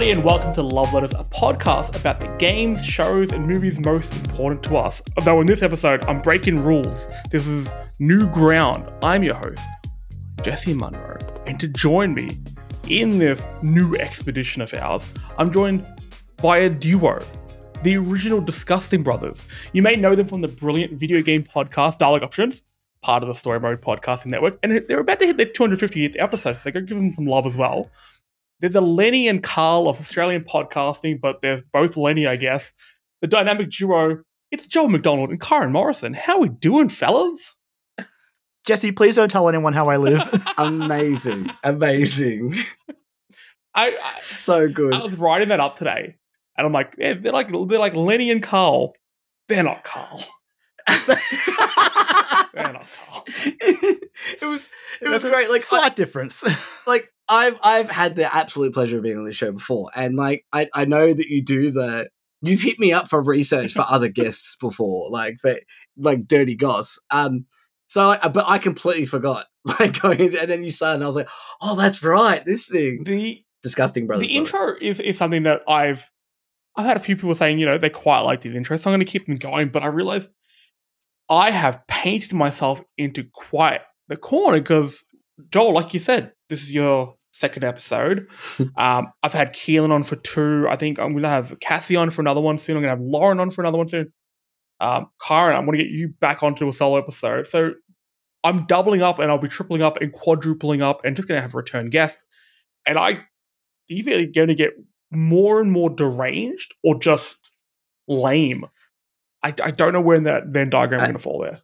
everybody, and welcome to Love Letters, a podcast about the games, shows, and movies most important to us. Although in this episode, I'm breaking rules. This is new ground. I'm your host, Jesse Munro, and to join me in this new expedition of ours, I'm joined by a duo, the original Disgusting Brothers. You may know them from the brilliant video game podcast Dialogue Options, part of the Story Mode Podcasting Network, and they're about to hit their 250th episode, so go give them some love as well. They're the Lenny and Carl of Australian podcasting, but they're both Lenny, I guess. The dynamic duo, it's Joel McDonald and Kyran Morrison. How are we doing, fellas? Jesse, please don't tell anyone how I live. amazing, amazing, I, I so good. I was writing that up today, and I'm like, yeah, they're like they're like Lenny and Carl. They're not Carl. they're not Carl. it was it was There's a great. Like I, Slight difference. like I've I've had the absolute pleasure of being on this show before, and like I I know that you do the you've hit me up for research for other guests before, like for like Dirty Goss. Um, so I, but I completely forgot like going and then you started, and I was like, oh, that's right, this thing, The disgusting brothers. the intro is is something that I've I've had a few people saying, you know, they quite like the intro, so I'm going to keep them going. But I realized I have painted myself into quite the corner because Joel, like you said, this is your second episode. um, I've had Keelan on for two. I think I'm going to have Cassie on for another one soon. I'm going to have Lauren on for another one soon. Um, Kyran, I'm going to get you back onto a solo episode. So I'm doubling up and I'll be tripling up and quadrupling up and just going to have a return guest. And I either going to get more and more deranged or just lame. I, I don't know where in that Venn diagram is I- going to fall there.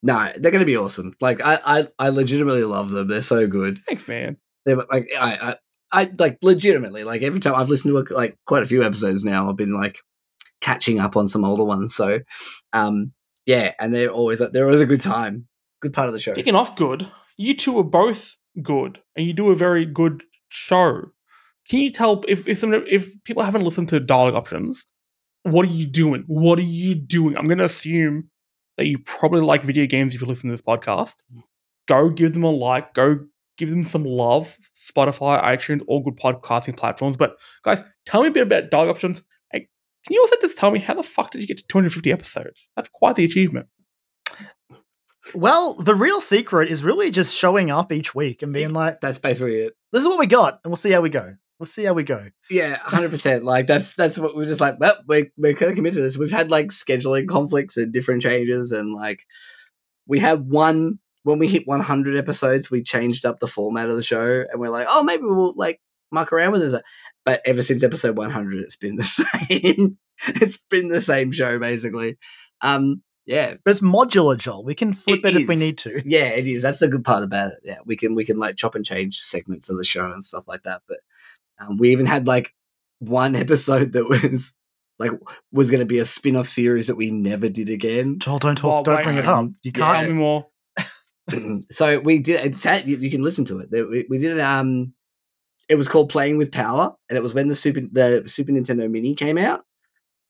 No, they're going to be awesome. Like I, I, I legitimately love them. They're so good. Thanks, man. They're like I, I, I like legitimately like every time I've listened to like quite a few episodes now. I've been like catching up on some older ones. So, um, yeah, and they're always they're always a good time. Good part of the show. Speaking off good, you two are both good, and you do a very good show. Can you tell if if some, if people haven't listened to dialogue options, what are you doing? What are you doing? I'm going to assume that you probably like video games if you listen to this podcast. Go give them a like. Go give them some love. Spotify, iTunes, all good podcasting platforms. But guys, tell me a bit about Dog options. And can you also just tell me how the fuck did you get to 250 episodes? That's quite the achievement. well, the real secret is really just showing up each week and being like, That's basically it. this is what we got, and we'll see how we go. We'll see how we go. Yeah, hundred percent. Like that's that's what we're just like. Well, we're we're kind of committed to this. We've had like scheduling conflicts and different changes, and like we had one when we hit one hundred episodes, we changed up the format of the show, and we're like, oh, maybe we'll like muck around with this. But ever since episode one hundred, it's been the same. it's been the same show basically. Um, yeah, But it's modular, Joel. We can flip It it, if we need to. yeah, it is. That's the good part about it. Yeah, we can we can like chop and change segments of the show and stuff like that. But um, we even had like one episode that was like was going to be a spin-off series that we never did again. Joel, don't Well, talk. don't wait, bring it up. You can't. Tell me more. so we did. You, can listen to it. We, we did it. Um, it was called Playing with Power, and it was when the super the Super Nintendo Mini came out,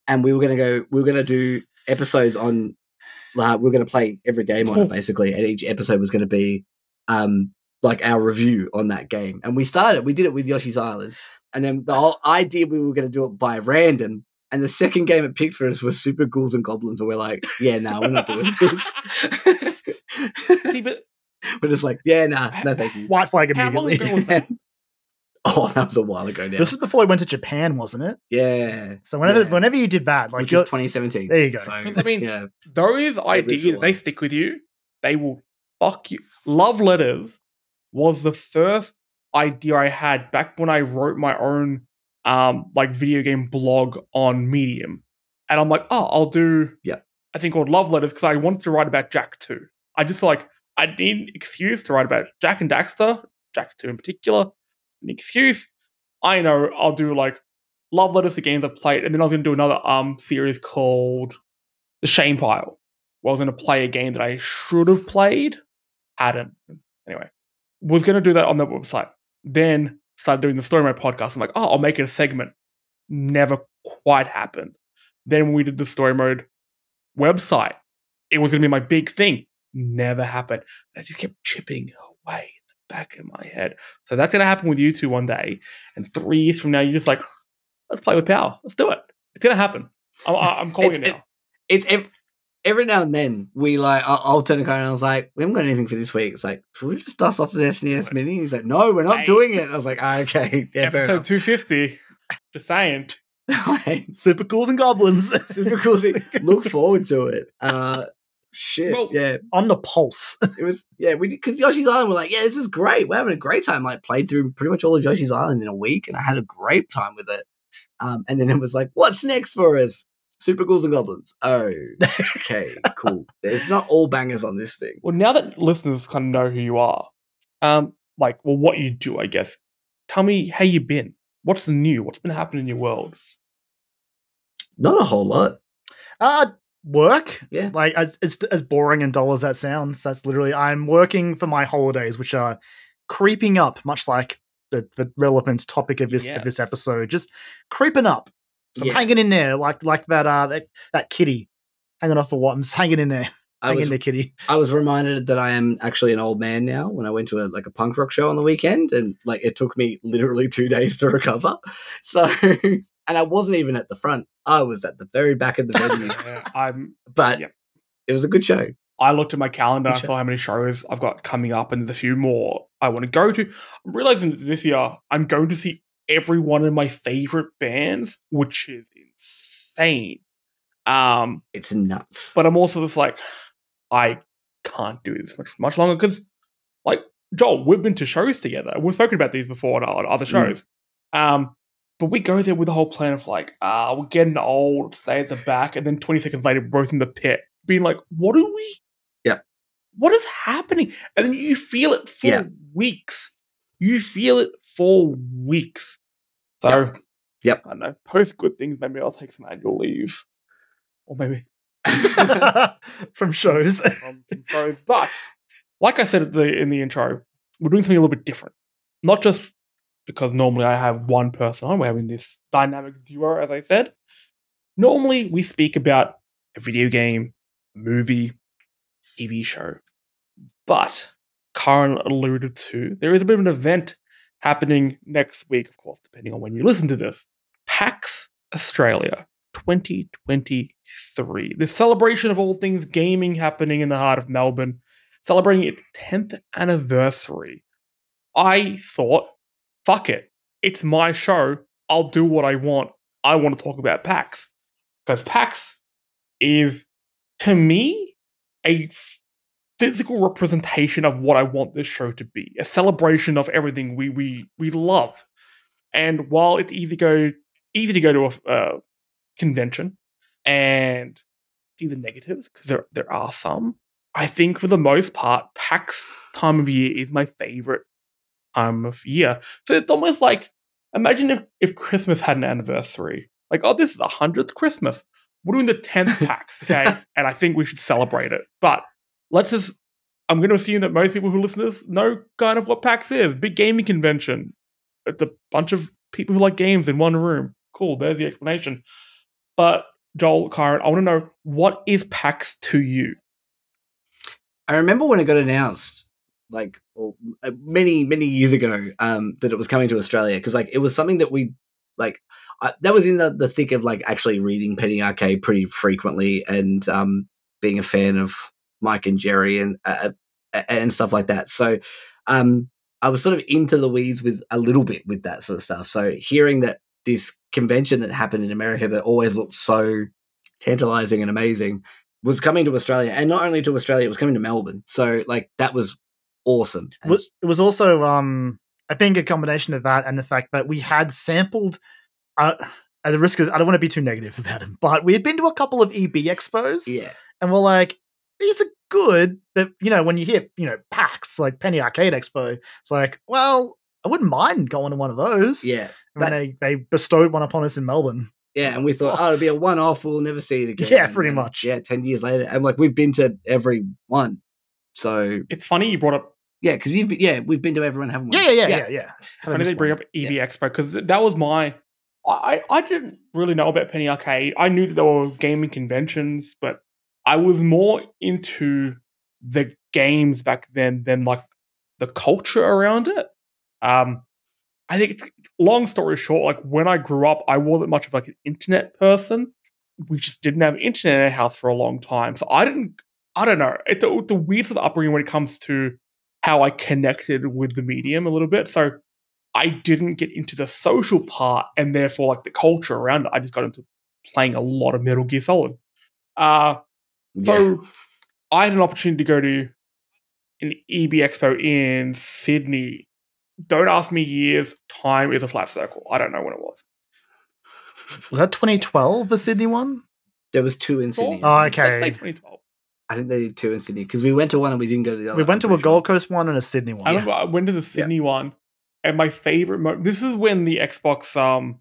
and we were gonna go. We were gonna do episodes on. Uh, we were gonna play every game on it basically, and each episode was gonna be um like our review on that game. And we started. We did it with Yoshi's Island, and then the whole idea we were gonna do it by random. And the second game it picked for us was Super Ghouls and Goblins, and we're like, yeah, no, we're not doing this. See, but But it's like, yeah, nah, no, thank you. White flag How long immediately. ago was that? oh, that was a while ago now. This is before I went to Japan, wasn't it? yeah, So whenever Yeah. whenever you did that, like which 2017. There you go. So, 'Cause, I mean, yeah, those ideas, they stick with you. They will fuck you. Love letters was the first idea I had back when I wrote my own um like video game blog on Medium. And I'm like, oh, I'll do Yeah. I think called Love Letters because I wanted to write about Jak 2. I just like I need an excuse to write about Jak and Daxter, Jak 2 in particular. An excuse. I know I'll do like love letters to games I've played, and then I was gonna do another um series called The Shame Pile. Where I was gonna play a game that I should have played, hadn't. Anyway, was gonna do that on the website. Then started doing the story mode podcast. I'm like, oh, I'll make it a segment. Never quite happened. Then when we did the story mode website, it was gonna be my big thing. Never happened. I just kept chipping away in the back of my head. So that's gonna happen with you two one day, and three years from now, you're just like, let's play with power. Let's do it. It's gonna happen. I'm, I'm calling it now. It's every, every now and then we like I'll, I'll turn the car and I was like, we haven't got anything for this week. It's like, should we just dust off the SNES Mini? He's like, no, we're not Hey. doing it. I was like, ah, okay, yeah, Episode enough. 250. Just saying. Super ghouls and goblins Super thing. Look forward to it. Uh, shit, Well- yeah. on the pulse. It was yeah, we because Yoshi's Island. We're like, yeah, this is great. We're having a great time. Like played through pretty much all of Yoshi's Island in a week, and I had a great time with it. Um, and then it was like, what's next for us? Super Ghouls and Goblins. Oh, okay, cool. There's not all bangers on this thing. Well, now that listeners kind of know who you are, um, like, well, what you do, I guess. Tell me how you been. What's new? What's been happening in your world? Not a whole lot. Uh work. Yeah. Like as as, as boring and dull as that sounds, that's literally I'm working for my holidays, which are creeping up, much like the, the relevant topic of this Yes. of this episode. Just creeping up. So Yeah. I'm hanging in there, like like that uh that, that kitty. Hanging off for what? I'm just hanging in there. I Hanging was there, kitty. I was reminded that I am actually an old man now when I went to a like a punk rock show on the weekend and like it took me literally two days to recover. So and I wasn't even at the front. I was at the very back of the venue. Yeah, I'm. but Yep. it was a good show. I looked at my calendar. I Good show. saw how many shows I've got coming up, and there's a few more I want to go to. I'm realizing that this year I'm going to see every one of my favorite bands, which is insane. Um, It's nuts. but I'm also just like, I can't do this much much longer because, like Joel, we've been to shows together. We've spoken about these before on other Mm. shows. Um, but we go there with the whole plan of like, ah, we're getting old, stay at the back, and then 20 seconds later, we're both in the pit, being like, what do we? Yep. What is happening? And then you feel it for Yeah. weeks. You feel it for weeks. So, Yep. I don't know. Post good things. Maybe I'll take some annual leave, or maybe From shows. from some shows. But like I said at the, in the intro, we're doing something a little bit different. Not just because normally I have one person on, we're having this dynamic duo, as I said. Normally we speak about a video game, movie, TV show. But Kyran alluded to there is a bit of an event happening next week, of course, depending on when you listen to this. PAX Australia 2023. The celebration of all things gaming happening in the heart of Melbourne, celebrating its 10th anniversary. I thought, fuck it. It's my show. I'll do what I want. I want to talk about PAX. Because PAX is, to me, a physical representation of what I want this show to be. A celebration of everything we we we love. And while it's easy to go easy to go to a uh, convention and see the negatives because there there are some. I think for the most part, PAX time of year is my favorite time of year. So it's almost like imagine if if Christmas had an anniversary. Like, oh, this is the hundredth Christmas. We're doing the tenth PAX, okay? and I think we should celebrate it. But let's just I'm going to assume that most people who listen to this know kind of what PAX is. Big gaming convention. It's a bunch of people who like games in one room. Cool, there's the explanation. But Joel, Kyran, I want to know what is PAX to you? I remember when it got announced, like well, uh, many many years ago, um, that it was coming to Australia because like it was something that we like. I, that was in the, the thick of like actually reading Penny Arcade pretty frequently and um, being a fan of Mike and Jerry and uh, and stuff like that. So um, I was sort of into the weeds with a little bit with that sort of stuff. So hearing that this convention that happened in America that always looked so tantalizing and amazing was coming to Australia, and not only to Australia, it was coming to Melbourne. So like that was awesome. And was, it was also um I think a combination of that and the fact that we had sampled uh, at the risk of I don't want to be too negative about him, but we had been to a couple of EB expos yeah, and we're like, these are good, but you know, when you hear, you know, PAX, like Penny Arcade Expo, it's like, well, I wouldn't mind going to one of those. yeah, And when they, they bestowed one upon us in Melbourne. yeah. And we thought, oh, it'll be a one-off. We'll never see it again. Yeah, pretty And, much. Yeah, ten years later, and like we've been to every one. So It's funny you brought up. yeah, because you've been, yeah, we've been to everyone, haven't we? Yeah, yeah, yeah, yeah. yeah. It's funny they bring one. up EB Expo because that was my. I, I didn't really know about Penny Arcade. I knew that there were gaming conventions, but I was more into the games back then than like the culture around it. Um, I think, it's, long story short, like when I grew up, I wasn't much of like an internet person. We just didn't have internet in our house for a long time, so I didn't. I don't know. It, the, the weird sort of upbringing when it comes to how I connected with the medium a little bit. So I didn't get into the social part, and therefore like the culture around it. I just got into playing a lot of Metal Gear Solid. Uh, so Yeah. I had an opportunity to go to an EB Expo in Sydney. Don't ask me years. Time is a flat circle. I don't know when it was. Was that 2012, the Sydney one? there was two in Sydney. Oh, Let's okay. say 2012. I think they did two in Sydney because we went to one and we didn't go to the other. We went to a sure. Gold Coast one and a Sydney one. I remember I went to the Sydney one, and my favorite moment. This is when the Xbox um,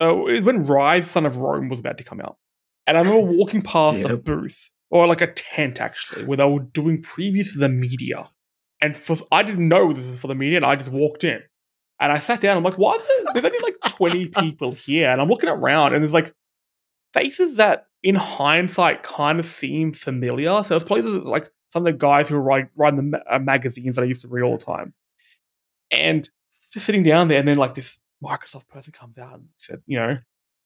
uh, it when Ryse Son of Rome was about to come out, and I remember walking past a booth or like a tent actually, where they were doing previews for the media, and for I didn't know this is for the media, and I just walked in, and I sat down. I'm like, why is there? There's only like 20 people here, and I'm looking around, and there's like faces that, in hindsight, kind of seem familiar. So it's probably like some of the guys who were writing, writing the ma- uh, magazines that I used to read all the time. And just sitting down there, and then like this Microsoft person comes out and said, you know,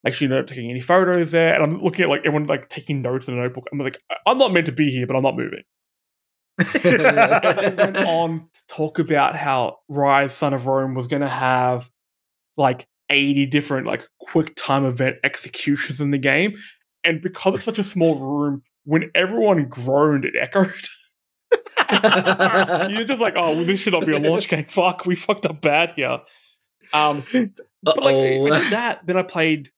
make sure you're not taking any photos there. And I'm looking at like everyone like taking notes in a notebook. I'm like, "I- I'm not meant to be here, but I'm not moving. Went on to talk about how Ryse Son of Rome was going to have like 80 different like quick time event executions in the game. And because it's such a small room, when everyone groaned, it echoed. You're just like, oh, well, this should not be a launch game. Fuck, we fucked up bad here. Um, but like I did that, then I played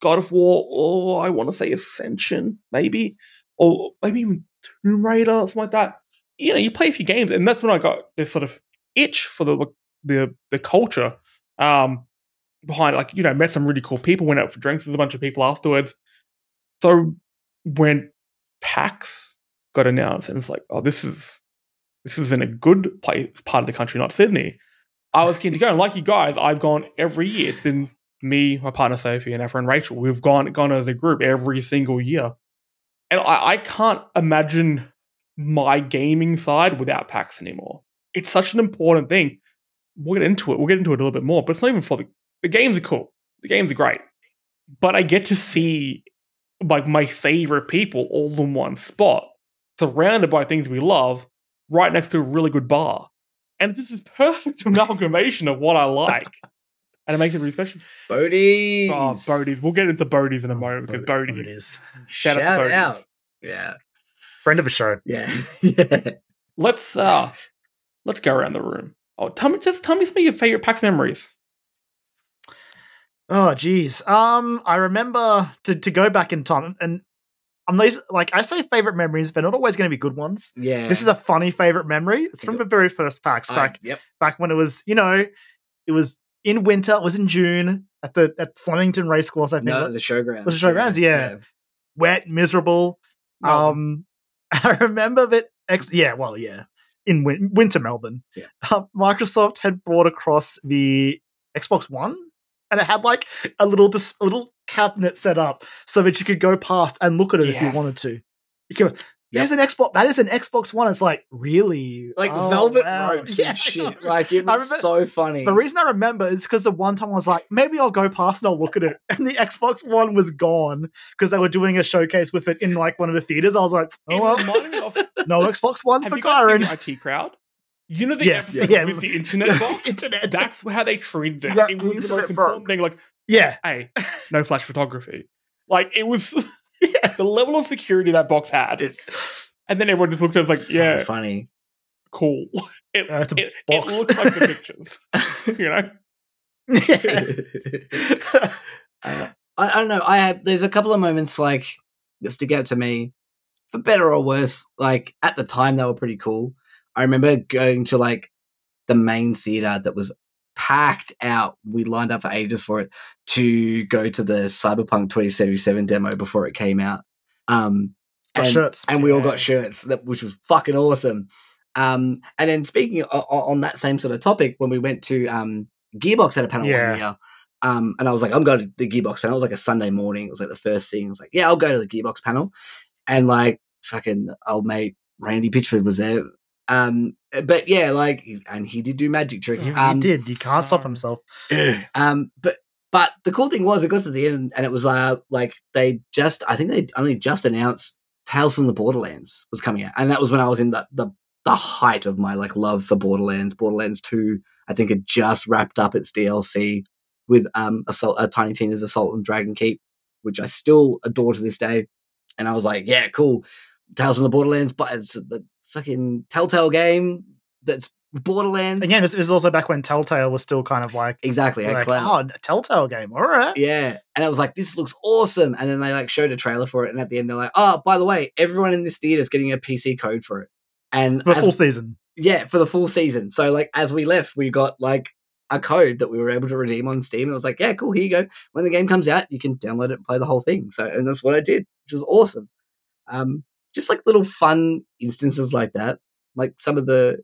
God of War, or I want to say Ascension, maybe, or maybe even Tomb Raider, or something like that. You know, you play a few games, and that's when I got this sort of itch for the the the culture um, behind. it. Like, you know, met some really cool people, went out for drinks with a bunch of people afterwards. So when PAX got announced, and it's like, oh, this is this is in a good place, part of the country, not Sydney. I was keen to go, and like you guys, I've gone every year. It's been me, my partner Sophie, and our friend Rachel. We've gone gone as a group every single year, and I, I can't imagine my gaming side without PAX anymore. It's such an important thing. We'll get into it. We'll get into it a little bit more, but it's not even for the the games are cool. The games are great, but I get to see like my favorite people all in one spot, surrounded by things we love, right next to a really good bar. And this is perfect amalgamation of what I like. And it makes it really special. Boaties. Oh, Boaties. We'll get into Boaties in a moment because Boatie- Boaties. Boaties. Shout, Shout out to Boaties. out. Yeah. Friend of a show. Yeah. yeah. Let's uh let's go around the room. Oh, tell me just tell me some of your favorite PAX memories. Oh, geez. Um, I remember to, to go back in time, and I'm these like I say favorite memories, they're not always going to be good ones. Yeah. This is a funny favorite memory. It's from the very first I- back yep. back when it was, you know, it was in winter. It was in June at the at Flemington Racecourse. I think No, it it was a showgrounds. Was it showgrounds? Yeah. wet, miserable. Melbourne. Um, I remember that. Ex- yeah, well, yeah, in win- winter Melbourne, Yeah. uh, Microsoft had brought across the Xbox One, and it had like a little dis- a little cabinet set up so that you could go past and look at it if you wanted to. You could. There's an Xbox. That is an Xbox One. It's like really Like Oh, velvet wow. ropes Yeah, and shit. Like it was remember- so funny. The reason I remember is because the one time I was like, maybe I'll go past and I'll look at it. And the Xbox One was gone because they were doing a showcase with it in like one of the theaters. I was like, oh well, reminded me of no Xbox One have for Kyran. IT crowd? You know the Yes, yeah. with the internet box? Internet. That's how they treated it. Yeah, it was the most important thing. Like, yeah. hey, no flash photography. Like it was yeah. the level of security that box had. it's and then everyone just looked at it and was like, so yeah, funny. cool. It, Uh, it's a it, it box. looks like the pictures. you know? uh, I, I don't know. I have there's a couple of moments like that stick out to me, for better or worse. Like at the time, they were pretty cool. I remember going to like the main theater that was packed out. We lined up for ages for it to go to the Cyberpunk 2077 demo before it came out. Um, and- shirts. and we all got shirts that which was fucking awesome. Um, and then speaking o- on that same sort of topic, when we went to um, Gearbox had a panel Yeah. one year, um, and I was like, I'm going to the Gearbox panel. It was like a Sunday morning. It was like the first thing. I was like, yeah, I'll go to the Gearbox panel, and like fucking old mate Randy Pitchford was there. Um, but yeah, like, and he did do magic tricks. He, he Um, did. He can't stop um, himself. um, but but the cool thing was, it got to the end, and it was uh, like they just, I think they only just announced Tales from the Borderlands was coming out, and that was when I was in the the the height of my like love for Borderlands. Borderlands Two, I think, had just wrapped up its DLC with um, Assault, uh, Tiny Tina's Assault on Dragon Keep, which I still adore to this day. And I was like, yeah, cool. Tales from the Borderlands, but it's the fucking Telltale game that's Borderlands. Again, this is also back when Telltale was still kind of like, exactly. like Cloud. oh, a Telltale game. All right. Yeah. And I was like, this looks awesome. And then they like showed a trailer for it. And at the end, they're like, oh, by the way, everyone in this theater is getting a PC code for it. And For the full season. yeah, for the full season. So like as we left, we got like a code that we were able to redeem on Steam. And it was like, yeah, cool, here you go. When the game comes out, you can download it and play the whole thing. So and that's what I did, which was awesome. Um, just like little fun instances like that. Like some of the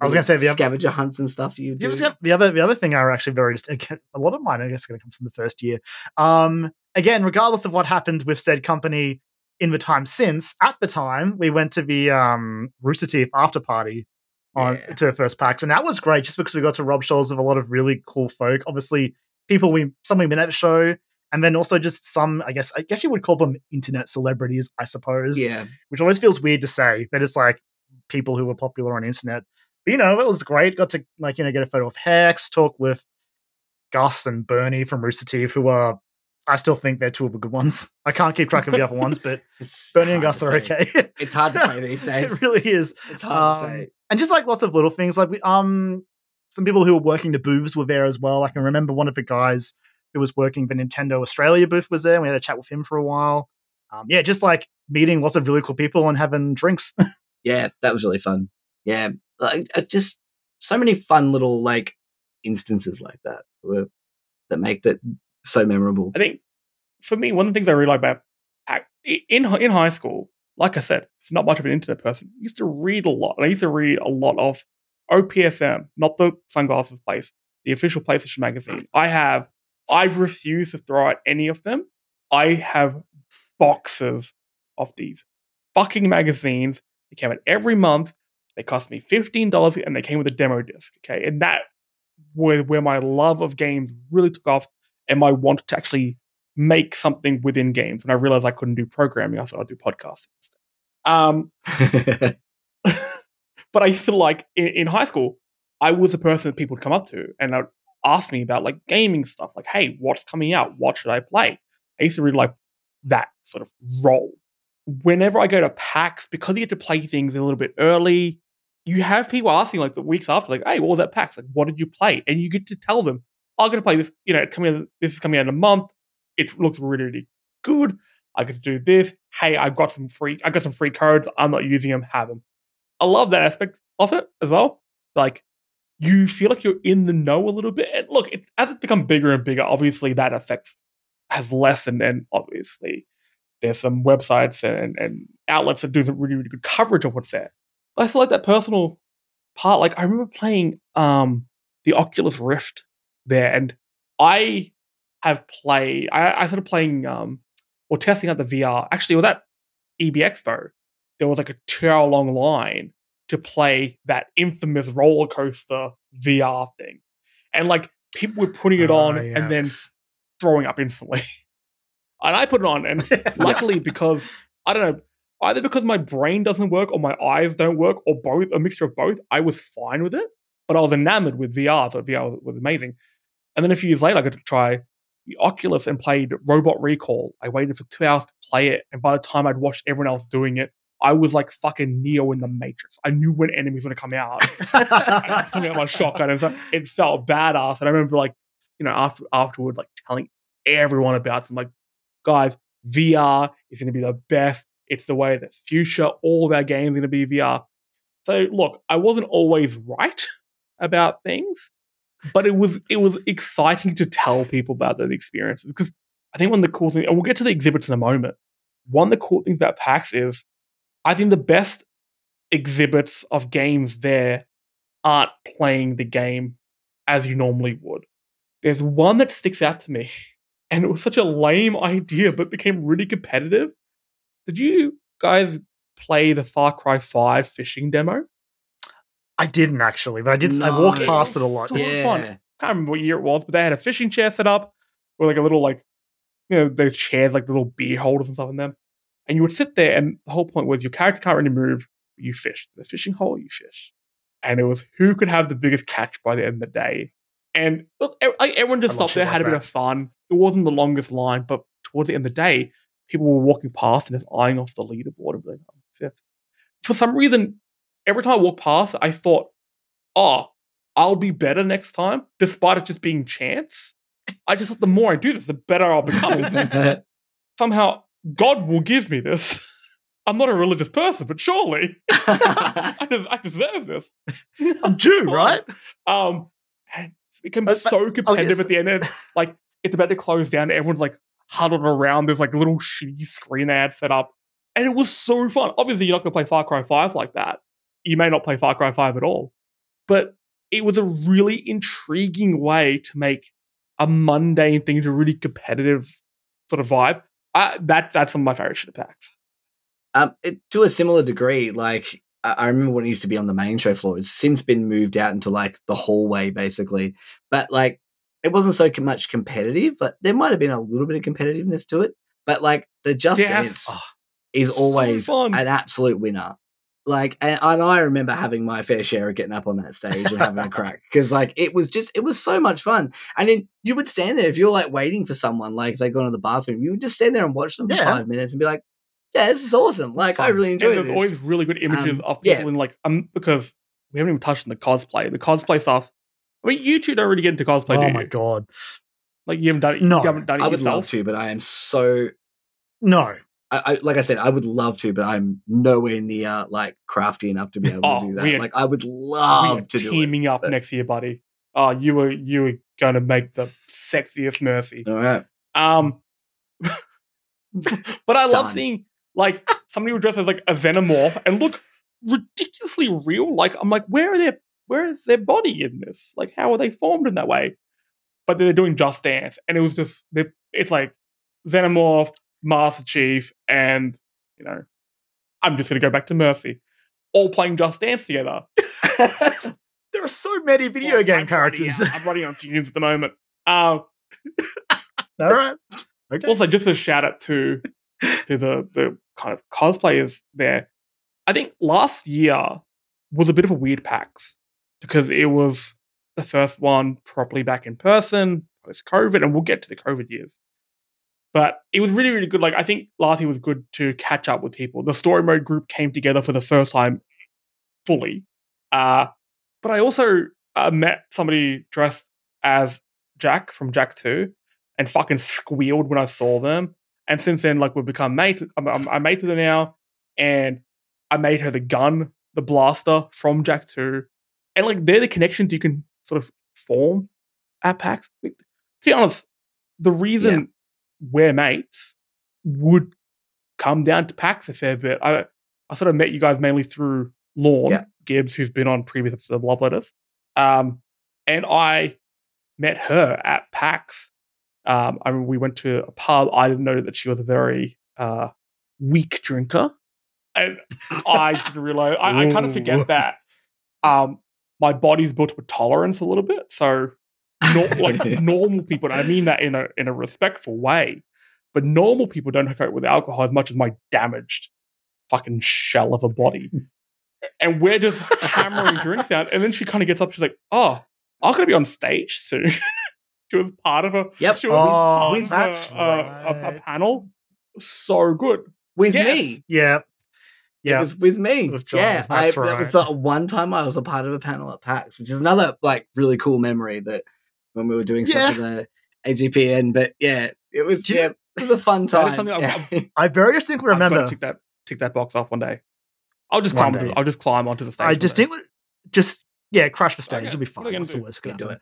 I was gonna say the other- scavenger hunts and stuff you do. the other the other thing are actually very just again, a lot of mine I guess going to come from the first year. Um, again, regardless of what happened with said company in the time since, at the time we went to the um, Rooster Teeth after party on Yeah. to first PAX, and that was great just because we got to rub shoulders with a lot of really cool folk. Obviously, people we some we met at the show, and then also just some I guess I guess you would call them internet celebrities, I suppose Yeah. which always feels weird to say, but it's like people who were popular on internet. But, you know, it was great. Got to like you know get a photo of Hex, talk with Gus and Burnie from Rooster Teeth, who are I still think they're two of the good ones. I can't keep track of the other ones, but Burnie and Gus are okay. It's hard to say these days. it really is. It's hard to Um, say. and just like lots of little things, like we um some people who were working the booths were there as well. I can remember one of the guys who was working the Nintendo Australia booth was there. We had a chat with him for a while. Um, yeah, just like meeting lots of really cool people and having drinks. Yeah, that was really fun. Yeah, like uh, just so many fun little like instances like that were, that make that so memorable. I think for me, one of the things I really like about in in high school, like I said, it's not much of an internet person. I used to read a lot. And I used to read a lot of OPSM, not the sunglasses place, the official PlayStation magazine. I have, I've refused to throw out any of them. I have boxes of these fucking magazines. They came out every month. They cost me fifteen dollars, and they came with a demo disc. Okay, and that where where my love of games really took off, and my want to actually make something within games. And I realized I couldn't do programming, I thought I'd do podcasting instead. Um, but I used to like in, in high school, I was the person that people would come up to and I'd ask me about like gaming stuff, like, hey, what's coming out? What should I play? I used to really like that sort of role. Whenever I go to PAX, because you get to play things a little bit early, you have people asking like the weeks after, like, hey, what was that PAX? Like, what did you play? And you get to tell them, I'm gonna play this, you know, coming out, this is coming out in a month. It looks really, really good. I get to do this. Hey, I've got some free, I got some free codes. I'm not using them. Have them. I love that aspect of it as well. Like you feel like you're in the know a little bit. And look, it, as it become bigger and bigger, obviously that affects has lessened, and obviously there's some websites and, and outlets that do the really, really good coverage of what's there. But I still like that personal part. Like I remember playing um the Oculus Rift there, and I have played. I, I started playing um or testing out the VR. Actually, with that EB Expo, there was like a two-hour long line to play that infamous roller coaster VR thing, and like people were putting it on Ah, and then throwing up instantly. and I put it on, and luckily because I don't know, either because my brain doesn't work or my eyes don't work or both, a mixture of both, I was fine with it. But I was enamored with VR. Thought VR was, was amazing. And then a few years later, I got to try the Oculus and played Robot Recall. I waited for two hours to play it, and by the time I'd watched everyone else doing it, I was like fucking Neo in the Matrix. I knew when enemies were gonna come out. I coming out my shotgun, and so it felt badass. And I remember like, you know, after afterward, like telling everyone about it. I'm like, guys, VR is gonna be the best. It's the way of the future. All of our games are gonna be VR. So look, I wasn't always right about things, but it was it was exciting to tell people about those experiences because I think one of the cool things, and we'll get to the exhibits in a moment. One of the cool things about PAX is I think the best exhibits of games there aren't playing the game as you normally would. There's one that sticks out to me, and it was such a lame idea, but became really competitive. Did you guys play the Far Cry 5 fishing demo? I didn't actually, but I did. I walked past it a lot. So Yeah. much Yeah. fun. can't remember what year it was, but they had a fishing chair set up with like a little like you know those chairs like little beer holders and stuff in them, and you would sit there, and the whole point was your character can't really move. You fish the fishing hole, you fish, and it was who could have the biggest catch by the end of the day. And look, everyone just stopped there, shit had a like bit of fun. It wasn't the longest line, but towards the end of the day, people were walking past and just eyeing off the leaderboard and being like, fifth. For some reason, every time I walked past, I thought, oh, I'll be better next time, despite it just being chance. I just thought the more I do this, the better I'll become. Somehow, God will give me this. I'm not a religious person, but surely I, des- I deserve this. I'm due, right? Um, and it's become Uh, but- so competitive at the end. and, like it's about to close down. Everyone's like huddled around. There's like little shitty screen ads set up, and it was so fun. Obviously, you're not going to play Far Cry Five like that. You may not play Far Cry Five at all, but it was a really intriguing way to make a mundane thing to really competitive sort of vibe. I, that that's some of my favorite shit at PAX. Um, it, to a similar degree, like I, I remember when it used to be on the main show floor. It's since been moved out into like the hallway, basically. But like, it wasn't so much competitive. But there might have been a little bit of competitiveness to it. But like, the Just Yes. Dance Oh, is always fun. an absolute winner. Like, and, and I remember having my fair share of getting up on that stage and having a crack because, like, it was just, it was so much fun. And then you would stand there if you're like waiting for someone, like they go to the bathroom, you would just stand there and watch them for Yeah. five minutes and be like, "Yeah, this is awesome! Like, I fun. really and enjoy there's this." always really good images Um, of yeah. people in like um because we haven't even touched on the cosplay. The cosplay stuff. I mean, you two don't really get into cosplay, oh do my you? god, Like you haven't done it. No. you haven't done it I would yourself. love to, but I am so. no. I, I, like I said, I would love to, but I'm nowhere near like crafty enough to be able Oh, to do that. are- like I would love to do it. teaming up but- next year, buddy. Oh, you were you were gonna make the sexiest mercy. All right. Um, but I love Done. seeing like somebody who dresses as like a xenomorph and look ridiculously real. Like I'm like, where are their where is their body in this? Like, how are they formed in that way? But they're doing Just Dance, and it was just they, it's like xenomorph, Master Chief, and you know, I'm just gonna go back to Mercy, all playing Just Dance together. There are so many video Well, game I'm characters. out- I'm running on fumes at the moment. Um, All right. Okay. also just a shout out to to the the kind of cosplayers there. I think last year was a bit of a weird PAX because it was the first one properly back in person post COVID, and we'll get to the COVID years. But it was really, really good. Like I think last year was good to catch up with people. The story mode group came together for the first time fully. Uh, but I also uh, met somebody dressed as Jak from Jak Two, and fucking squealed when I saw them. And since then, like we've become mates. I'm, I'm, I'm with her now, and I made her the gun, the blaster from Jak Two, and like they're the connections you can sort of form at PAX. To be honest, the reason we're mates would come down to PAX a fair bit. I I sort of met you guys mainly through Lauren Yeah. Gibbs, who's been on previous episodes of Love Letters, um, and I met her at PAX. Um, I mean, we went to a pub. I didn't know that she was a very uh, weak drinker, and I didn't realize. I, I kind of forget that. Um, my body's built with tolerance a little bit, so nor like normal people. And I mean that in a in a respectful way, but normal people don't cope with alcohol as much as my damaged fucking shell of a body. And we're just hammering drinks out, and then she kind of gets up. She's like, "Oh, I'm gonna be on stage soon." she was part of a Yep. she was Oh, part with- of that's a, a, a, a panel. So good. With Yes. me. Yeah. Yeah. It Yeah. was with me. With John, yeah, I, that's that was the one time I was a part of a panel at PAX, which is another like really cool memory that when we were doing stuff for the AGPN. But yeah, it was Do you- yeah, it was a fun time. is something I've- Yeah. I very distinctly I've got remember. to tick that tick that box off one day. I'll just One climb. day. I'll just climb onto the stage. I one day. distinctly just yeah, crash the stage. Okay, It'll be fine. you gonna What's the do? worst Yeah, do it.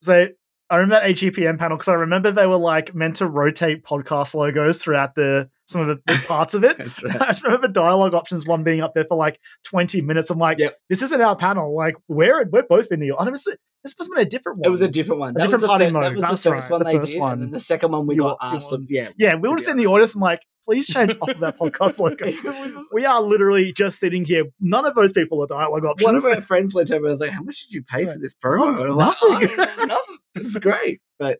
So I remember that AGPN panel because I remember they were like meant to rotate podcast logos throughout the some of the, the parts of it. That's right. I just remember dialogue options one being up there for like 20 minutes. I'm like, Yep. this isn't our panel. Like, we're we're both in the oh, this, this must have been a different one. It was a different one. A That different was the party fir- mode. That was That's the first right, one the they first did, one. and then the second one we You got were- asked. were- To, yeah, yeah, we were just in the audience. I'm like, please change off of that podcast logo. We are literally just sitting here. None of those people are dialogue One of our friends went over and was like, How much did you pay for this promo? Oh, like, nothing. "Oh, is great. But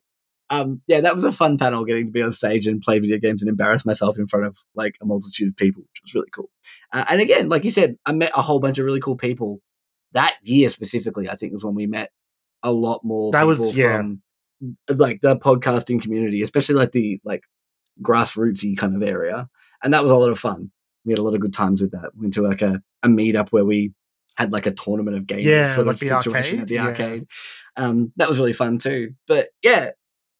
um, yeah, that was a fun panel getting to be on stage and play video games and embarrass myself in front of like a multitude of people, which was really cool. Uh, and again, like you said, I met a whole bunch of really cool people that year specifically. I think was when we met a lot more. That was- yeah. from like the podcasting community, especially like the like grassrootsy kind of area, and that was a lot of fun. We had a lot of good times with that. Went to like a, a meetup where we had like a tournament of games Yeah, sort like of the situation arcade, at the yeah. arcade. Um, that was really fun too. But yeah,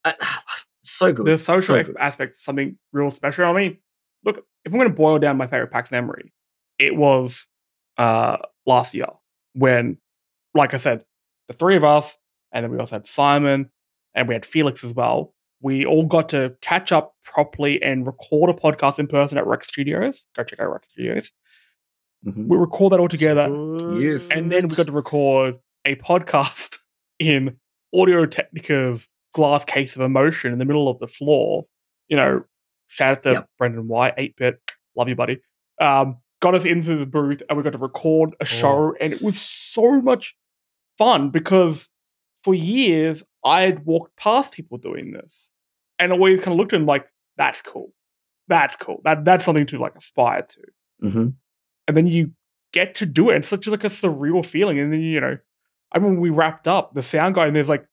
uh, so good. the social So good. aspect is something real special. I mean, look, if I'm going to boil down my favorite PAX memory, it was uh, last year when, like I said, the three of us, and then we also had Simon, and we had Felix as well. We all got to catch up properly and record a podcast in person at Rex Studios. Go check out Rex Studios. Mhm. We record that all together, Yes. and then we got to record a podcast in Audio Technica's glass case of emotion in the middle of the floor. You know, shout out to Yep. Brendan White, 8 bit, love you, buddy. Um, got us into the booth and we got to record a show, and it was so much fun because for years I had walked past people doing this and always kind of looked at them like, that's cool. That's cool. That that's something to like aspire to Mhm. and then you get to do it. It's such like a surreal feeling. And then you know, I mean, we wrapped up the sound guy, and there's like,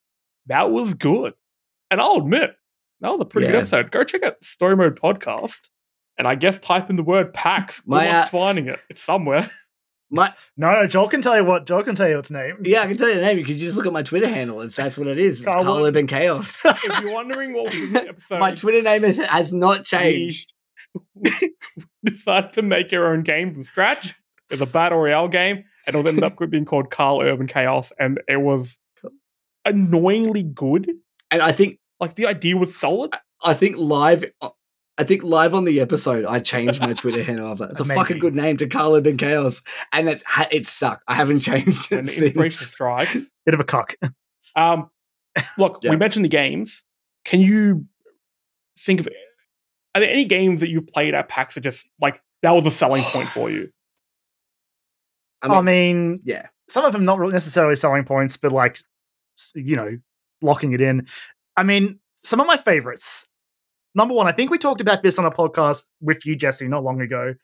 that was good. And I'll admit, that was a pretty good episode. Go check out Story Mode Podcast, and I guess type in the word PAX. Good My, luck uh, finding it. It's somewhere. My No, no, Joel can tell you what. Joel can tell you its name. yeah, I can tell you the name because you just look at my Twitter handle. It's that's what it is. It's Carl. Urban Chaos. if you're wondering what was the episode, my Twitter name is, has not changed. we decided to make our own game from scratch. It's a battle royale game, and it ended up being called Carl Urban Chaos, and it was annoyingly good. And I think Like the idea was solid. I think live. Uh, I think live on the episode, I changed my Twitter handle. I was like, "It's a Maybe. fucking good name to Carlo Urban Chaos," and it's ha- it stuck. I haven't changed when it. the inspiration since. strikes. Bit of a cock. Um, look, Yeah. we mentioned the games. Can you think of are there any games that you've played at PAX that just like that was a selling point for you? I I mean, mean, yeah, some of them not necessarily selling points, but like, you know, locking it in. I mean, some of my favorites. Number one, I think we talked about this on a podcast with you, Jesse, not long ago.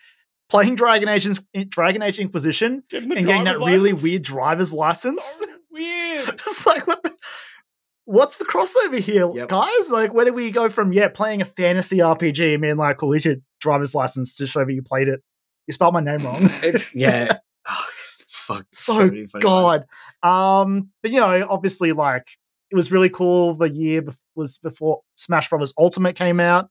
Playing Dragon Age, Dragon Age Inquisition Give and getting that driver's really weird driver's license. So weird. It's like what the, what's the crossover here, Yep. guys? Like, where do we go from yeah, playing a fantasy RPG and being like, cool, here's your driver's license to show that you played it. You spelled my name wrong. it's yeah. Oh, fuck, So many funny lines. God. Um, but you know, obviously, like it was really cool. The year bef- was before Smash Brothers Ultimate came out.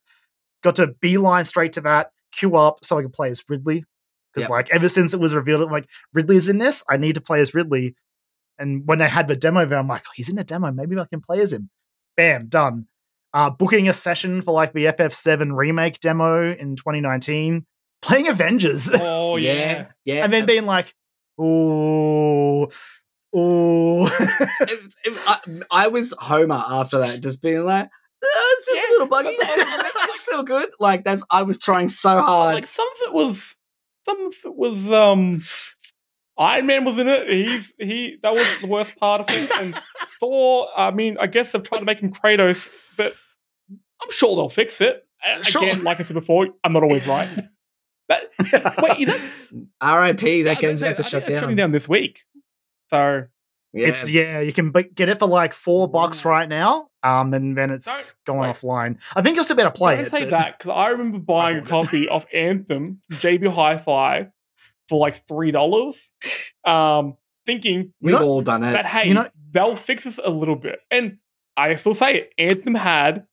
Got to beeline straight to that, queue up so I could play as Ridley. Because Yep. like ever since it was revealed, I'm like Ridley's in this, I need to play as Ridley. And when they had the demo there, I'm like, oh, he's in the demo. Maybe I can play as him. Bam, done. Uh, booking a session for like the FF7 remake demo in 2019. Playing Avengers. Oh yeah. yeah, yeah. and then being like, oh, oh. I, I was Homer after that, just being like, "Oh, it's just Yeah, a little buggy. that's still good. Like that's I was trying so hard. Like some of it was some of it was um Iron Man was in it. He's he that was the worst part of it. And Thor, I mean, I guess they're trying to make him Kratos, but I'm sure they'll fix it. Sure. Again, like I said before, I'm not always right. But wait, is that R.I.P. That game's about to shut it's shutting down. down this week. So Yeah. It's yeah, you can bu- get it for like four bucks right now, um, and then it's Don't- going wait. offline. I think you'll still be able to play don't it. say but- that because I remember buying a copy of Anthem from JB Hi-Fi for like three dollars, um, thinking We've know- all done it. that hey, You know- they'll fix this a little bit. And I still say it, Anthem had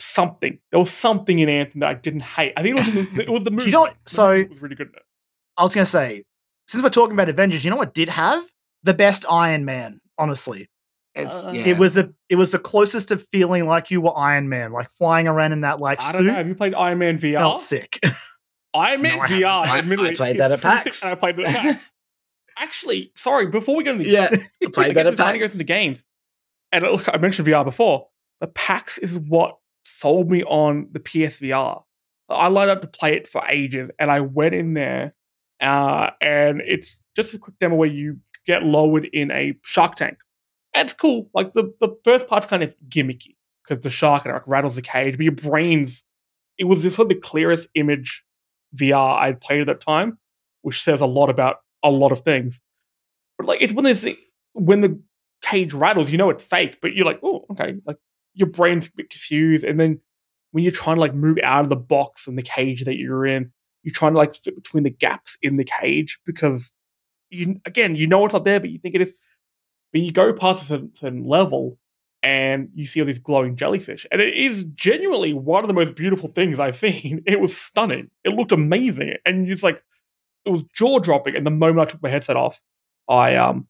something. There was something in Anthem that I didn't hate. I think it was the, it was the movie. you know what- The so- movie was really good. in it. I was gonna say, since we're talking about Avengers, you know what did have the best Iron Man? Honestly, It's, Uh, yeah. it was a it was the closest to feeling like you were Iron Man, like flying around in that like I don't know. suit. Have you played Iron Man VR? Felt sick. Iron Man No, I VR. haven't. I- admittedly, I played that at PAX. sick, And I played it at PAX. Actually, sorry. Before we go into the yeah. I I played guess that at it's time to go through the games. And uh, look, I mentioned VR before. The PAX is what sold me on the PSVR. I lined up to play it for ages, and I went in there, uh, and it's just a quick demo where you get lowered in a shark tank. And it's cool. Like the the first part's kind of gimmicky because the shark like rattles the cage, but your brains. It was just sort of the clearest image VR I'd played at that time, which says a lot about a lot of things. But like it's when there's when the cage rattles, you know it's fake, but you're like, oh, okay. Like your brain's a bit confused, and then when you're trying to like move out of the box and the cage that you're in, you're trying to like fit between the gaps in the cage because you again you know it's not there, but you think it is. But you go past a certain, certain level and you see all these glowing jellyfish, and it is genuinely one of the most beautiful things I've seen. It was stunning. It looked amazing, and it's like it was jaw dropping. And the moment I took my headset off, I um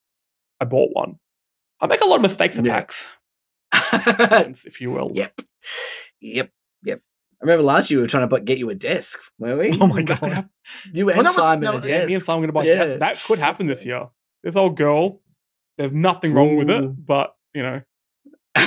I bought one. I make a lot of mistakes at Yeah. If you will. yep, yep. I remember last year we were trying to get you a desk, weren't we? Oh my god. You and Well, that was- Simon that a desk. me and Simon gonna buy Yeah. that. That could happen this year. This old girl, there's nothing wrong with it, but you know,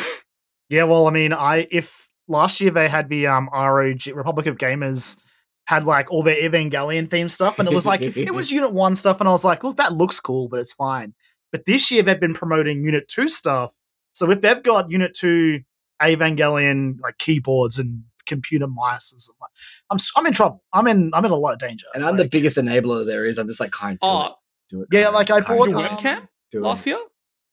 Yeah, well, I mean, I if last year they had the um ROG Republic of Gamers had like all their Evangelion theme stuff, and it was like it was Unit One stuff, and I was like, look, that looks cool, but it's fine. But this year they've been promoting Unit Two stuff, so if they've got Unit Two Evangelion like keyboards and computer mice, and stuff, I'm s- I'm in trouble. I'm in I'm in a lot of danger. and I'm the biggest enabler there is. I'm just like, kind do oh, it, do it. Yeah, like, I bought, do your it, um, webcam do it. last year.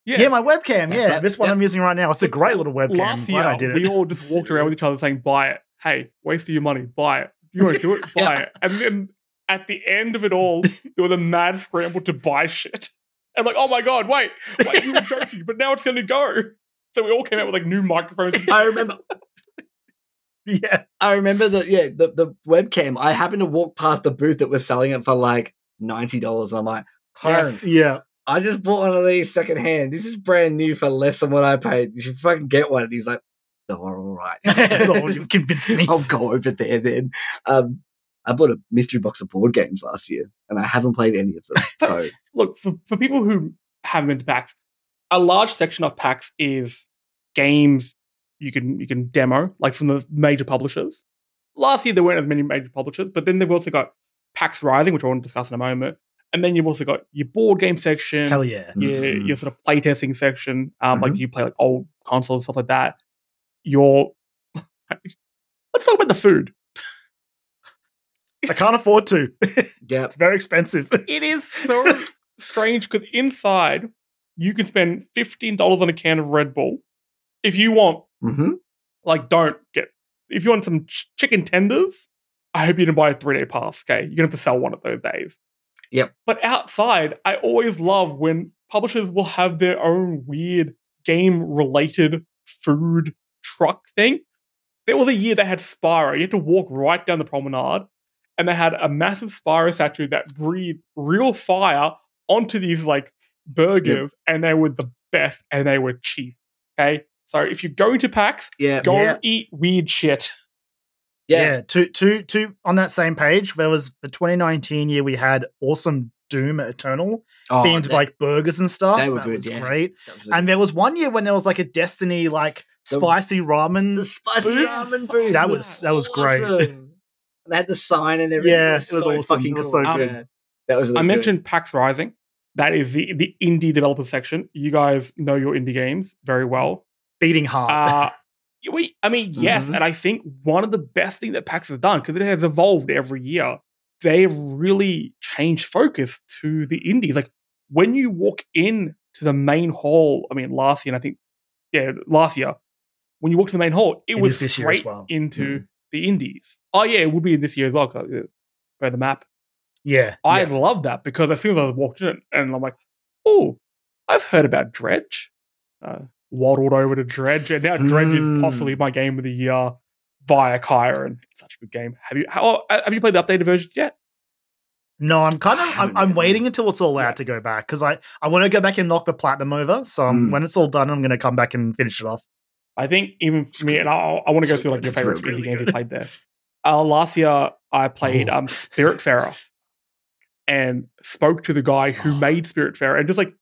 yeah. my webcam, That's yeah, right. this one Yep. I'm using right now. It's a great little webcam. Last year, I did it. we all just walked around with each other saying, "Buy it." Hey, waste of your money. Buy it. You want to do it? Buy Yeah. it. And then at the end of it all, there was a mad scramble to buy shit. And like, oh my god, wait, wait, you were joking, but now it's going to go. So we all came out with like new microphones. I remember. Yeah, I remember that. Yeah, the the webcam. I happened to walk past a booth that was selling it for like ninety dollars. I'm like, Yes. yeah. I just bought one of these secondhand. This is brand new for less than what I paid. You should fucking get one. And he's like, oh, all right. Lord, you've convinced me. I'll go over there then. Um, I bought a mystery box of board games last year, and I haven't played any of them. So look for, for people who haven't been to PAX, a large section of PAX is games you can you can demo, like from the major publishers. Last year there weren't as many major publishers, but then they've also got PAX Rising, which I want to discuss in a moment, and then you've also got your board game section, Hell yeah. your Mhm. your sort of playtesting section, um, like Mhm. you play like old consoles and stuff like that. Your let's talk about the food. I can't afford to. yeah, It's very expensive. It is so strange because inside you can spend fifteen dollars on a can of Red Bull. If you want, hmm like, don't get. If you want some ch- chicken tenders, I hope you didn't buy a three day pass. Okay, you're gonna have to sell one of those days. Yep. But outside, I always love when publishers will have their own weird game related food truck thing. There was a year they had Spyro. You had to walk right down the promenade, and they had a massive Spyro statue that breathed real fire onto these like burgers, and they were the best, and they were cheap. Okay, so if you're going to PAX, yeah, go Yeah. and eat weird shit. yeah, yeah. Two, two, two. On that same page, there was the 2019 year we had awesome Doom Eternal Oh, themed that- like burgers and stuff. they were that good, was yeah. great. that was And there was one year when there was like a Destiny like The- spicy ramen. the spicy booth? ramen booth. That was- that was great. awesome. They had the sign and everything. Yeah, it was, it was so awesome. fucking It was cool. so um, good. Yeah. That was. Really I good. mentioned PAX Rising. That is the the indie developer section. You guys know your indie games very well. Beating heart. Uh, we, I mean, yes, Mhm. and I think one of the best things that PAX has done because it has evolved every year. They've really changed focus to the indies. Like when you walk in to the main hall. I mean, last year, and I think, yeah, last year, when you walk to the main hall, it, It was is this year as straight well. into the indies. Oh yeah, it will be this year as well. 'cause, uh, By the map. yeah, I yeah. love that because as soon as I walked in and I'm like, oh, I've heard about Dredge. Uh, waddled over to Dredge, and now Dredge is Hmm. possibly my game of the year via it's such a good game. Have you how, uh, have you played the updated version yet? No, I'm kind of I'm, I'm waiting until it's all out Yeah. to go back because I I want to go back and knock the platinum over. So Mm. when it's all done, I'm going to come back and finish it off. I think even for me, and I, I want to go through like your favorite really indie games you played there. Uh, last year, I played Oh. um, Spiritfarer and spoke to the guy who Oh. made Spiritfarer, and just like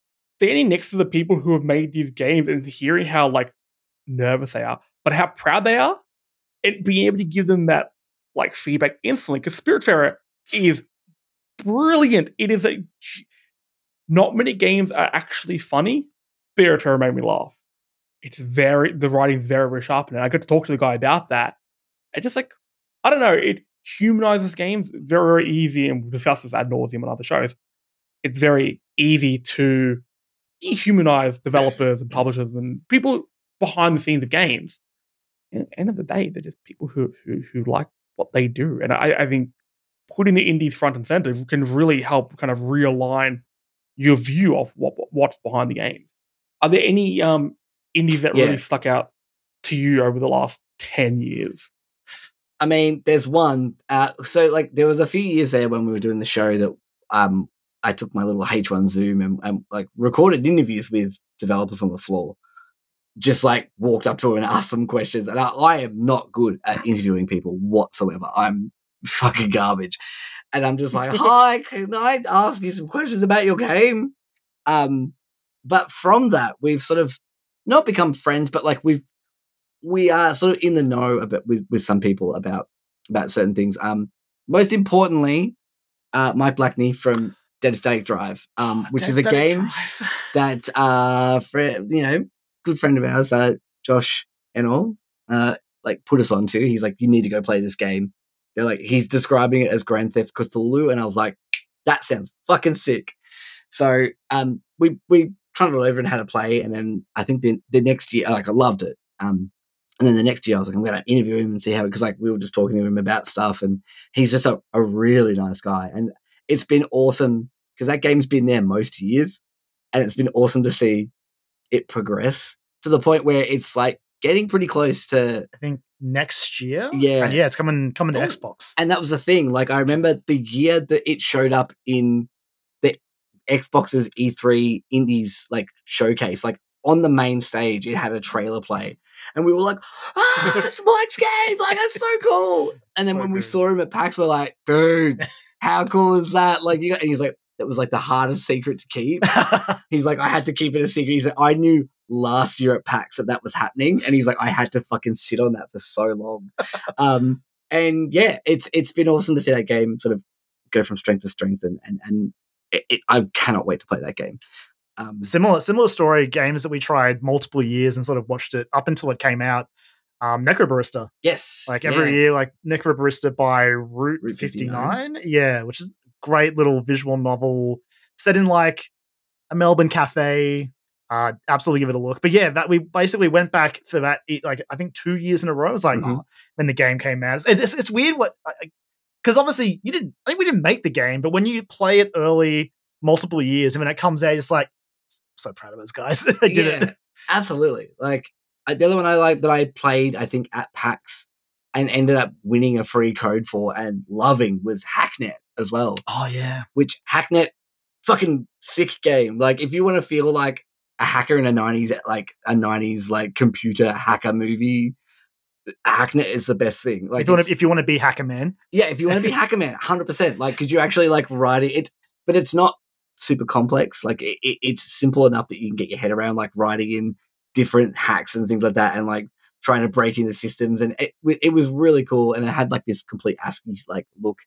standing next to the people who have made these games and hearing how like nervous they are, but how proud they are, and being able to give them that like feedback instantly because Spiritfarer is brilliant. It is a not many games are actually funny. Spiritfarer made me laugh. It's very the writing's very very sharp, and I got to talk to the guy about that. And just like I don't know, it humanizes games very very easy, and we discuss this ad nauseum on other shows. It's very easy to dehumanize developers and publishers and people behind the scenes of games. At the end of the day, they're just people who who, who like what they do, and I, I think putting the indies front and center can really help kind of realign your view of what what's behind the game. Are there any um, indies that Yeah. really stuck out to you over the last ten years? I mean, there's one. Uh, so like, there was a few years there when we were doing the show that um, I took my little H1 Zoom and, and like recorded interviews with developers on the floor. Just like walked up to them and asked them questions, and I, I am not good at interviewing people whatsoever. I'm fucking garbage, and I'm just like, "Hi, can I ask you some questions about your game?" Um, but from that, we've sort of not become friends, but like we've we are sort of in the know about with with some people about about certain things. Um, most importantly, uh, Mike Blackney from Dead Static Drive, um, which is a game that uh, fri you know, good friend of ours, uh, Josh Enel, uh, like put us onto. He's like, you need to go play this game. They're like, he's describing it as Grand Theft Cthulhu, and I was like, that sounds fucking sick. So um, we we tried it all over and had to play, and then I think the the next year, like I loved it. Um, and then the next year, I was like, I'm going to interview him and see how, because like we were just talking to him about stuff, and he's just a, a really nice guy. And it's been awesome because that game's been there most years, and it's been awesome to see it progress to the point where it's like getting pretty close to. I think next year. Yeah. and yeah, it's coming coming to Oh. Xbox. And that was the thing. Like I remember the year that it showed up in the Xbox's E3 Indies like showcase, like on the main stage, it had a trailer play. And we were like, ah, it's Mike's game. Like, that's so cool. And then So when we saw him at PAX, we're like, dude, how cool is that? Like, you got, and he's like, that was like the hardest secret to keep. He's like, I had to keep it a secret. He's like, I knew last year at PAX that that was happening, and he's like, I had to fucking sit on that for so long. um, and yeah, it's it's been awesome to see that game sort of go from strength to strength, and and and it, it, I cannot wait to play that game. Um, similar similar story games that we tried multiple years and sort of watched it up until it came out. Um, Necrobarista, yes, like every yeah. year, like Necrobarista by Route, Route 59. Yeah, which is a great little visual novel set in like a Melbourne cafe. Uh, absolutely give it a look. But yeah, that we basically went back for that like I think two years in a row. It was like Mhm. oh, when the game came out. It's, it's, it's weird what because obviously you didn't. I think we didn't make the game, but when you play it early, multiple years, and when it comes out, it's like so proud of us guys. they did yeah, it. absolutely. Like the other one I like that I played, I think at PAX and ended up winning a free code for and loving was Hacknet as well. Oh yeah. which Hacknet, fucking sick game. Like if you want to feel like a hacker in a nineties like a nineties like computer hacker movie, Hacknet is the best thing. Like if you want to, if you want to be Hacker Man, yeah, if you want to be hacker man, hundred percent. Like because you actually like writing it, but it's not super complex. Like it, it's simple enough that you can get your head around like writing in different hacks and things like that, and like trying to break into systems. And it it was really cool, and it had like this complete ASCII like look.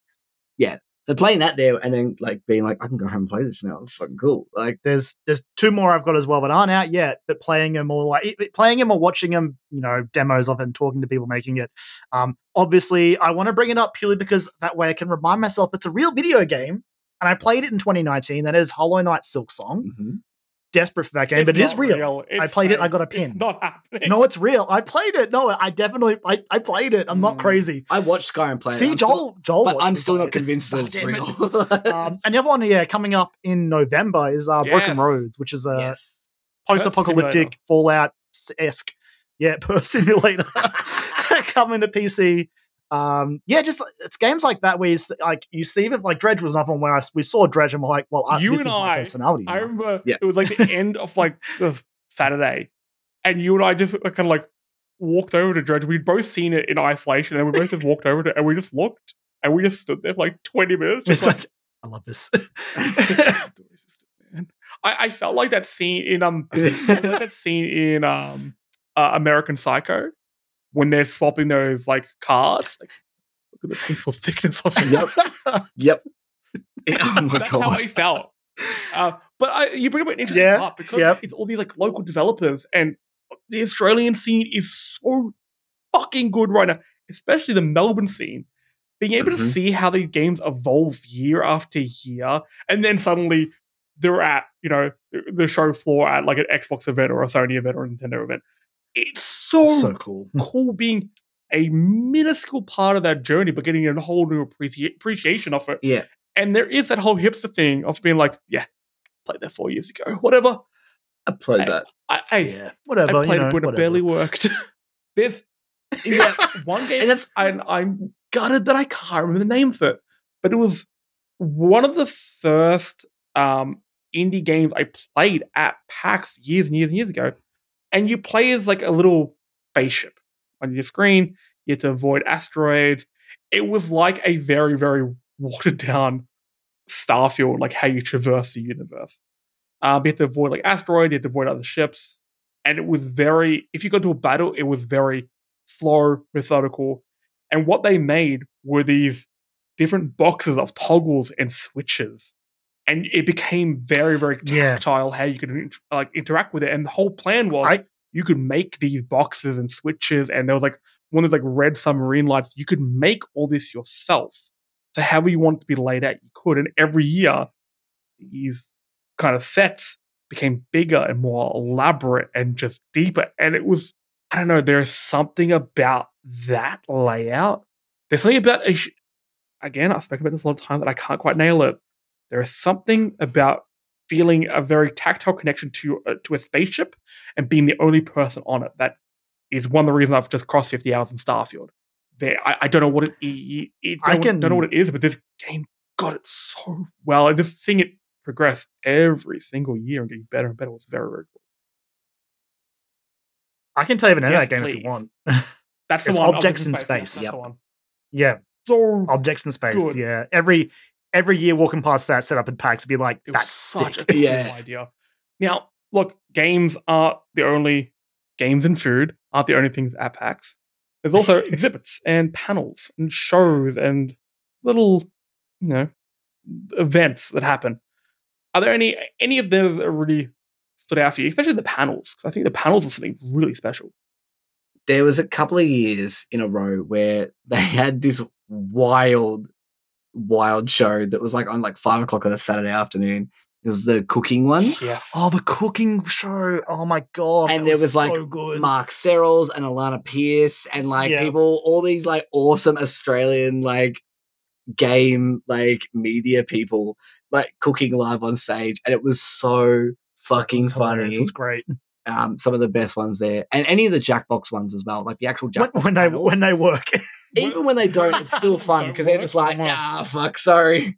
Yeah, so playing that there, and then like being like, I can go home and play this now. It's fucking cool. Like there's there's two more I've got as well, but aren't out yet. But playing them or like playing them or watching them, you know, demos of it and talking to people making it. Um, obviously, I want to bring it up purely because that way I can remind myself it's a real video game, and I played it in 2019. That is Hollow Knight Silksong. mhm. Desperate for that game, It's but it is not real. I It's played it, I got a It's pin. not happening. No, it's real. I played it. No, I definitely I, I played it. I'm not Mm. crazy. I watched Kyran play. See, I'm still- Joel, Joel, but I'm still not convinced that it's damn it. real. um, and the other one, yeah, coming up in November is uh, Broken Roads, which is a yes. post-apocalyptic Fallout esque, yeah, per simulator coming to PC. Um, yeah, just it's games like that where you, s- like you see even like Dredge was another one where I, we saw Dredge and we're like, well, I, You this and is my I- personality. I now. remember Yeah. it was like the end of like the Saturday, and you and I just kind of like walked over to Dredge. We'd both seen it in isolation, and we both just walked over to it, and we just looked, and we just stood there for like twenty minutes. It's like, like I love this. I, I felt like that scene in um I felt like that scene in um uh, American Psycho when they're swapping those like cards. Like look at the tasteful thickness of it. Yep. Yep. oh my That's how I felt. Uh, but I, you bring up an interesting Yeah, part because yep. it's all these like local developers, and the Australian scene is so fucking good right now, especially the Melbourne scene. Being able to Mhm. see how the games evolve year after year, and then suddenly they're at you know the- the show floor at like an Xbox event or a Sony event or a Nintendo event. It's so, so cool. cool being a minuscule part of that journey, but getting a whole new appreci- appreciation of it. Yeah. And there is that whole hipster thing of being like, yeah, played that four years ago, whatever. I played Hey, that. I, I, Yeah, I whatever. played you know, it when it barely worked. There's Yeah. one game, And that's and I'm gutted that I can't remember the name of it, but it was one of the first um, indie games I played at PAX years and years and years ago. And you play as like a little spaceship on your screen. You had to avoid asteroids. It was like a very, very watered down Starfield, like how you traverse the universe. Um, you had to avoid like asteroids, you had to avoid other ships. And it was very, if you go to a battle, it was very slow, methodical. And what they made were these different boxes of toggles and switches. And it became very, very Yeah. tactile how you could like interact with it. And the whole plan was I- you could make these boxes and switches, and there was like one of those like red submarine lights. You could make all this yourself. So however you want it to be laid out, you could. And every year, these kind of sets became bigger and more elaborate and just deeper. And it was, I don't know, there's something about that layout. There's something about again, I've spoken about this a lot of time that I can't quite nail it. There is something about feeling a very tactile connection to uh, to a spaceship and being the only person on it. That is one of the reasons I've just crossed 50 hours in Starfield. There, I, I don't know what it, it, it I don't, don't know what it is, but this game got it so well. And just seeing it progress every single year and getting better and better was very, very cool. I can tell you the name Yes, of that game if you want. That's the one. Objects in Space. That's Yep. yeah, So objects in space. Good. Yeah, every every year walking past that set up in PAX, would be like, that's such sick. a cool Yeah. idea. Now, look, games aren't the only games and food aren't the only things at PAX. There's also exhibits and panels and shows and little, you know, events that happen. Are there any any of those that really stood out for you, especially the panels? 'Cause I think the panels are something really special. there was a couple of years in a row where they had this wild, wild show that was like on like five o'clock on a Saturday afternoon. It was the cooking one. Yes. Oh, the cooking show. Oh my god. And there was, like, so. Mark Serrels and Alana Pierce and like Yeah. people, all these like awesome Australian like game like media people like cooking live on stage, and it was so fucking so funny. It was great. Um, some of the best ones there, and any of the Jackbox ones as well, like the actual When, Jackbox when they when they work. even when they don't, it's still fun because they're just like, ah, fuck, sorry,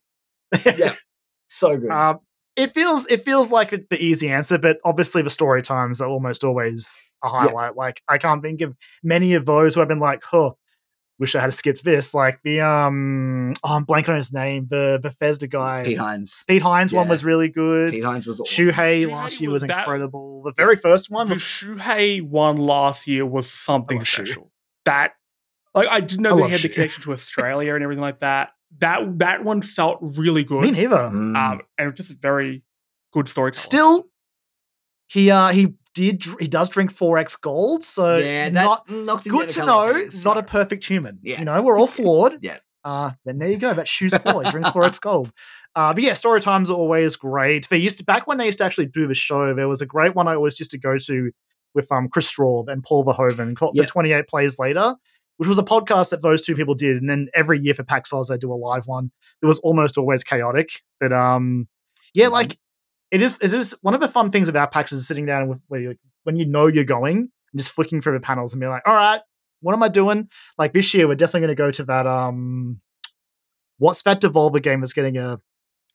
Yeah. so good. Um, it feels it feels like the easy answer, but obviously the story times are almost always a highlight. Like I can't think of many of those who have been like, huh, wish I had skipped this. Like the um oh I'm blanking on his name, the Bethesda guy. Pete Hines. Pete Hines one was really good. Pete Hines was awesome. Shuhei Shuhei last year was was that- incredible. The very first one the was Shuhei one last year was something love Shu. special. That like I didn't know I they love had the connection to Australia and everything like that. That that one felt really good. me neither. Mm. um, and it just a very good story. Still, he uh he did he does drink 4x gold, so yeah, that not good to know, pegs, not a perfect human. Yeah. You know, we're all flawed. Yeah. Uh, then there you go. That shoes four. He drinks 4x gold. Uh, but yeah, story times are always great. They used to back when they used to actually do the show, there was a great one I always used to go to with um Chris Straub and Paul Verhoeven called Yeah. the 28 Plays Later, which was a podcast that those two people did. And then every year for PAX Oz, they do a live one. It was almost always chaotic. But um yeah, Mhm. like it is it is one of the fun things about PAX is sitting down with where you when you know you're going and just flicking through the panels and be like, all right, what am I doing? Like this year, we're definitely going to go to that. Um, what's that Devolver game that's getting a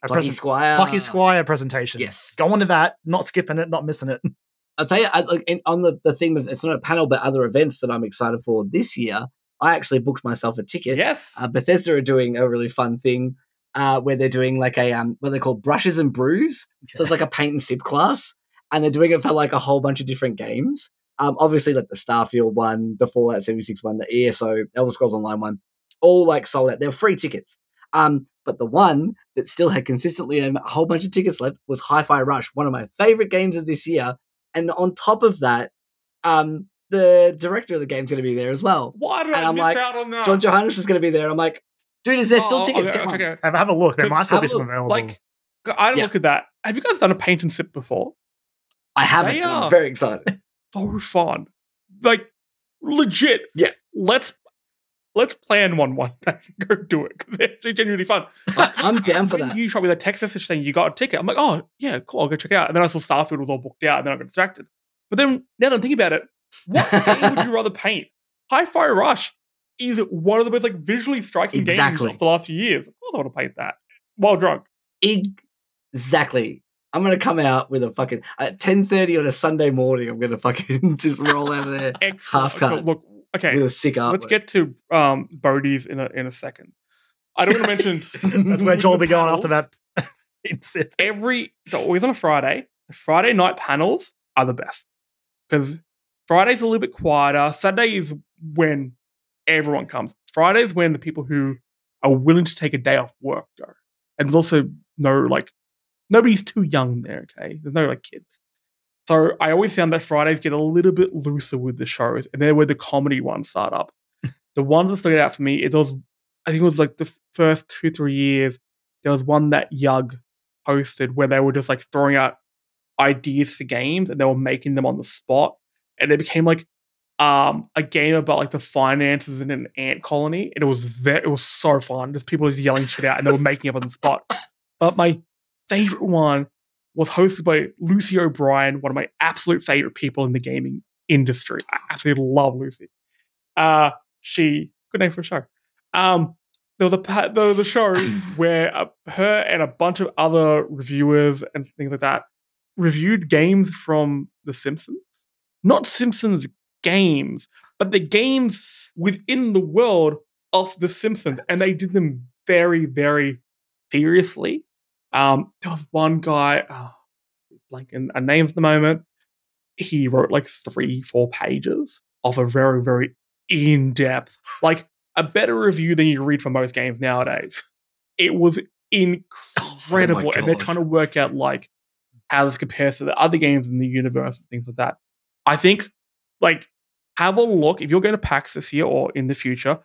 a Plucky present? Squire. Plucky Squire presentation. Yes. go on to that. Not skipping it. Not missing it. I'll tell you, I, like, on the, the theme of it's not a panel, but other events that I'm excited for this year, I actually booked myself a ticket. yes. Uh, Bethesda are doing a really fun thing uh, where they're doing like a um, what they call brushes and brews. So it's like a paint and sip class, and they're doing it for like a whole bunch of different games. Um, obviously, like the Starfield one, the Fallout 76 one, the ESO, Elder Scrolls Online one. all like sold out. They're free tickets. Um, but the one that still had consistently a whole bunch of tickets left was Hi-Fi Rush, one of my favorite games of this year. And on top of that, um, the director of the game's going to be there as well. Why did And I I'm miss like, out on that? John Johanas is going to be there, and I'm like, dude, is there still Oh, tickets? okay, Get okay, okay. Have, have a look. There might still be some available. Like, I had a Yeah. look at that. Have you guys done a paint and sip before? I haven't. They and I'm very excited. So fun. Like, legit. Yeah. Let's let's plan one one day. Go do it. They're actually genuinely fun. I'm down for that. You shot me that text message saying you got a ticket. I'm like, oh yeah, cool. I'll go check it out. And then I saw Starfield was all booked out, and then I got distracted. But then now that I'm thinking about it, what game would you rather paint? Hi-Fi Rush is one of the most like visually striking Exactly. games of the last few years. Of course, I want to paint that while drunk. Exactly. I'm gonna come out with a fucking at 10:30 on a Sunday morning. I'm gonna fucking just roll out of there. Half cut. Look, okay, with a sick artwork. let's get to um Boatie's in a in a second. I don't want to mention That's where Joel will be going after that. Every they're always on a Friday. The Friday night panels are the best because Friday's a little bit quieter. Saturday is when everyone comes. Friday's when the people who are willing to take a day off work go, and there's also no like nobody's too young there. Okay, there's no like kids. So I always found that Fridays get a little bit looser with the shows, and they're where the comedy ones start up. the ones that stood out for me, it was I think it was like the first two three years. There was one that Yug hosted where they were just like throwing out ideas for games and they were making them on the spot, and it became like um a game about like the finances in an ant colony, and it was very, it was so fun. Just people just yelling shit out, and they were making up on the spot. But my favorite one was hosted by Lucy O'Brien, one of my absolute favorite people in the gaming industry. I absolutely love Lucy. Uh, she good name for a show. Um, there was a there was a show where uh, her and a bunch of other reviewers and things like that reviewed games from The Simpsons. Not Simpsons games, but the games within the world of The Simpsons, and they did them very, very seriously. Um, there was one guy, oh, blanking a name at the moment. He wrote like three, four pages of a very, very in depth, like a better review than you read for most games nowadays. It was incredible, and they're trying to work out like how this compares to the other games in the universe and things like that. I think, like, have a look if you're going to PAX this year or in the future.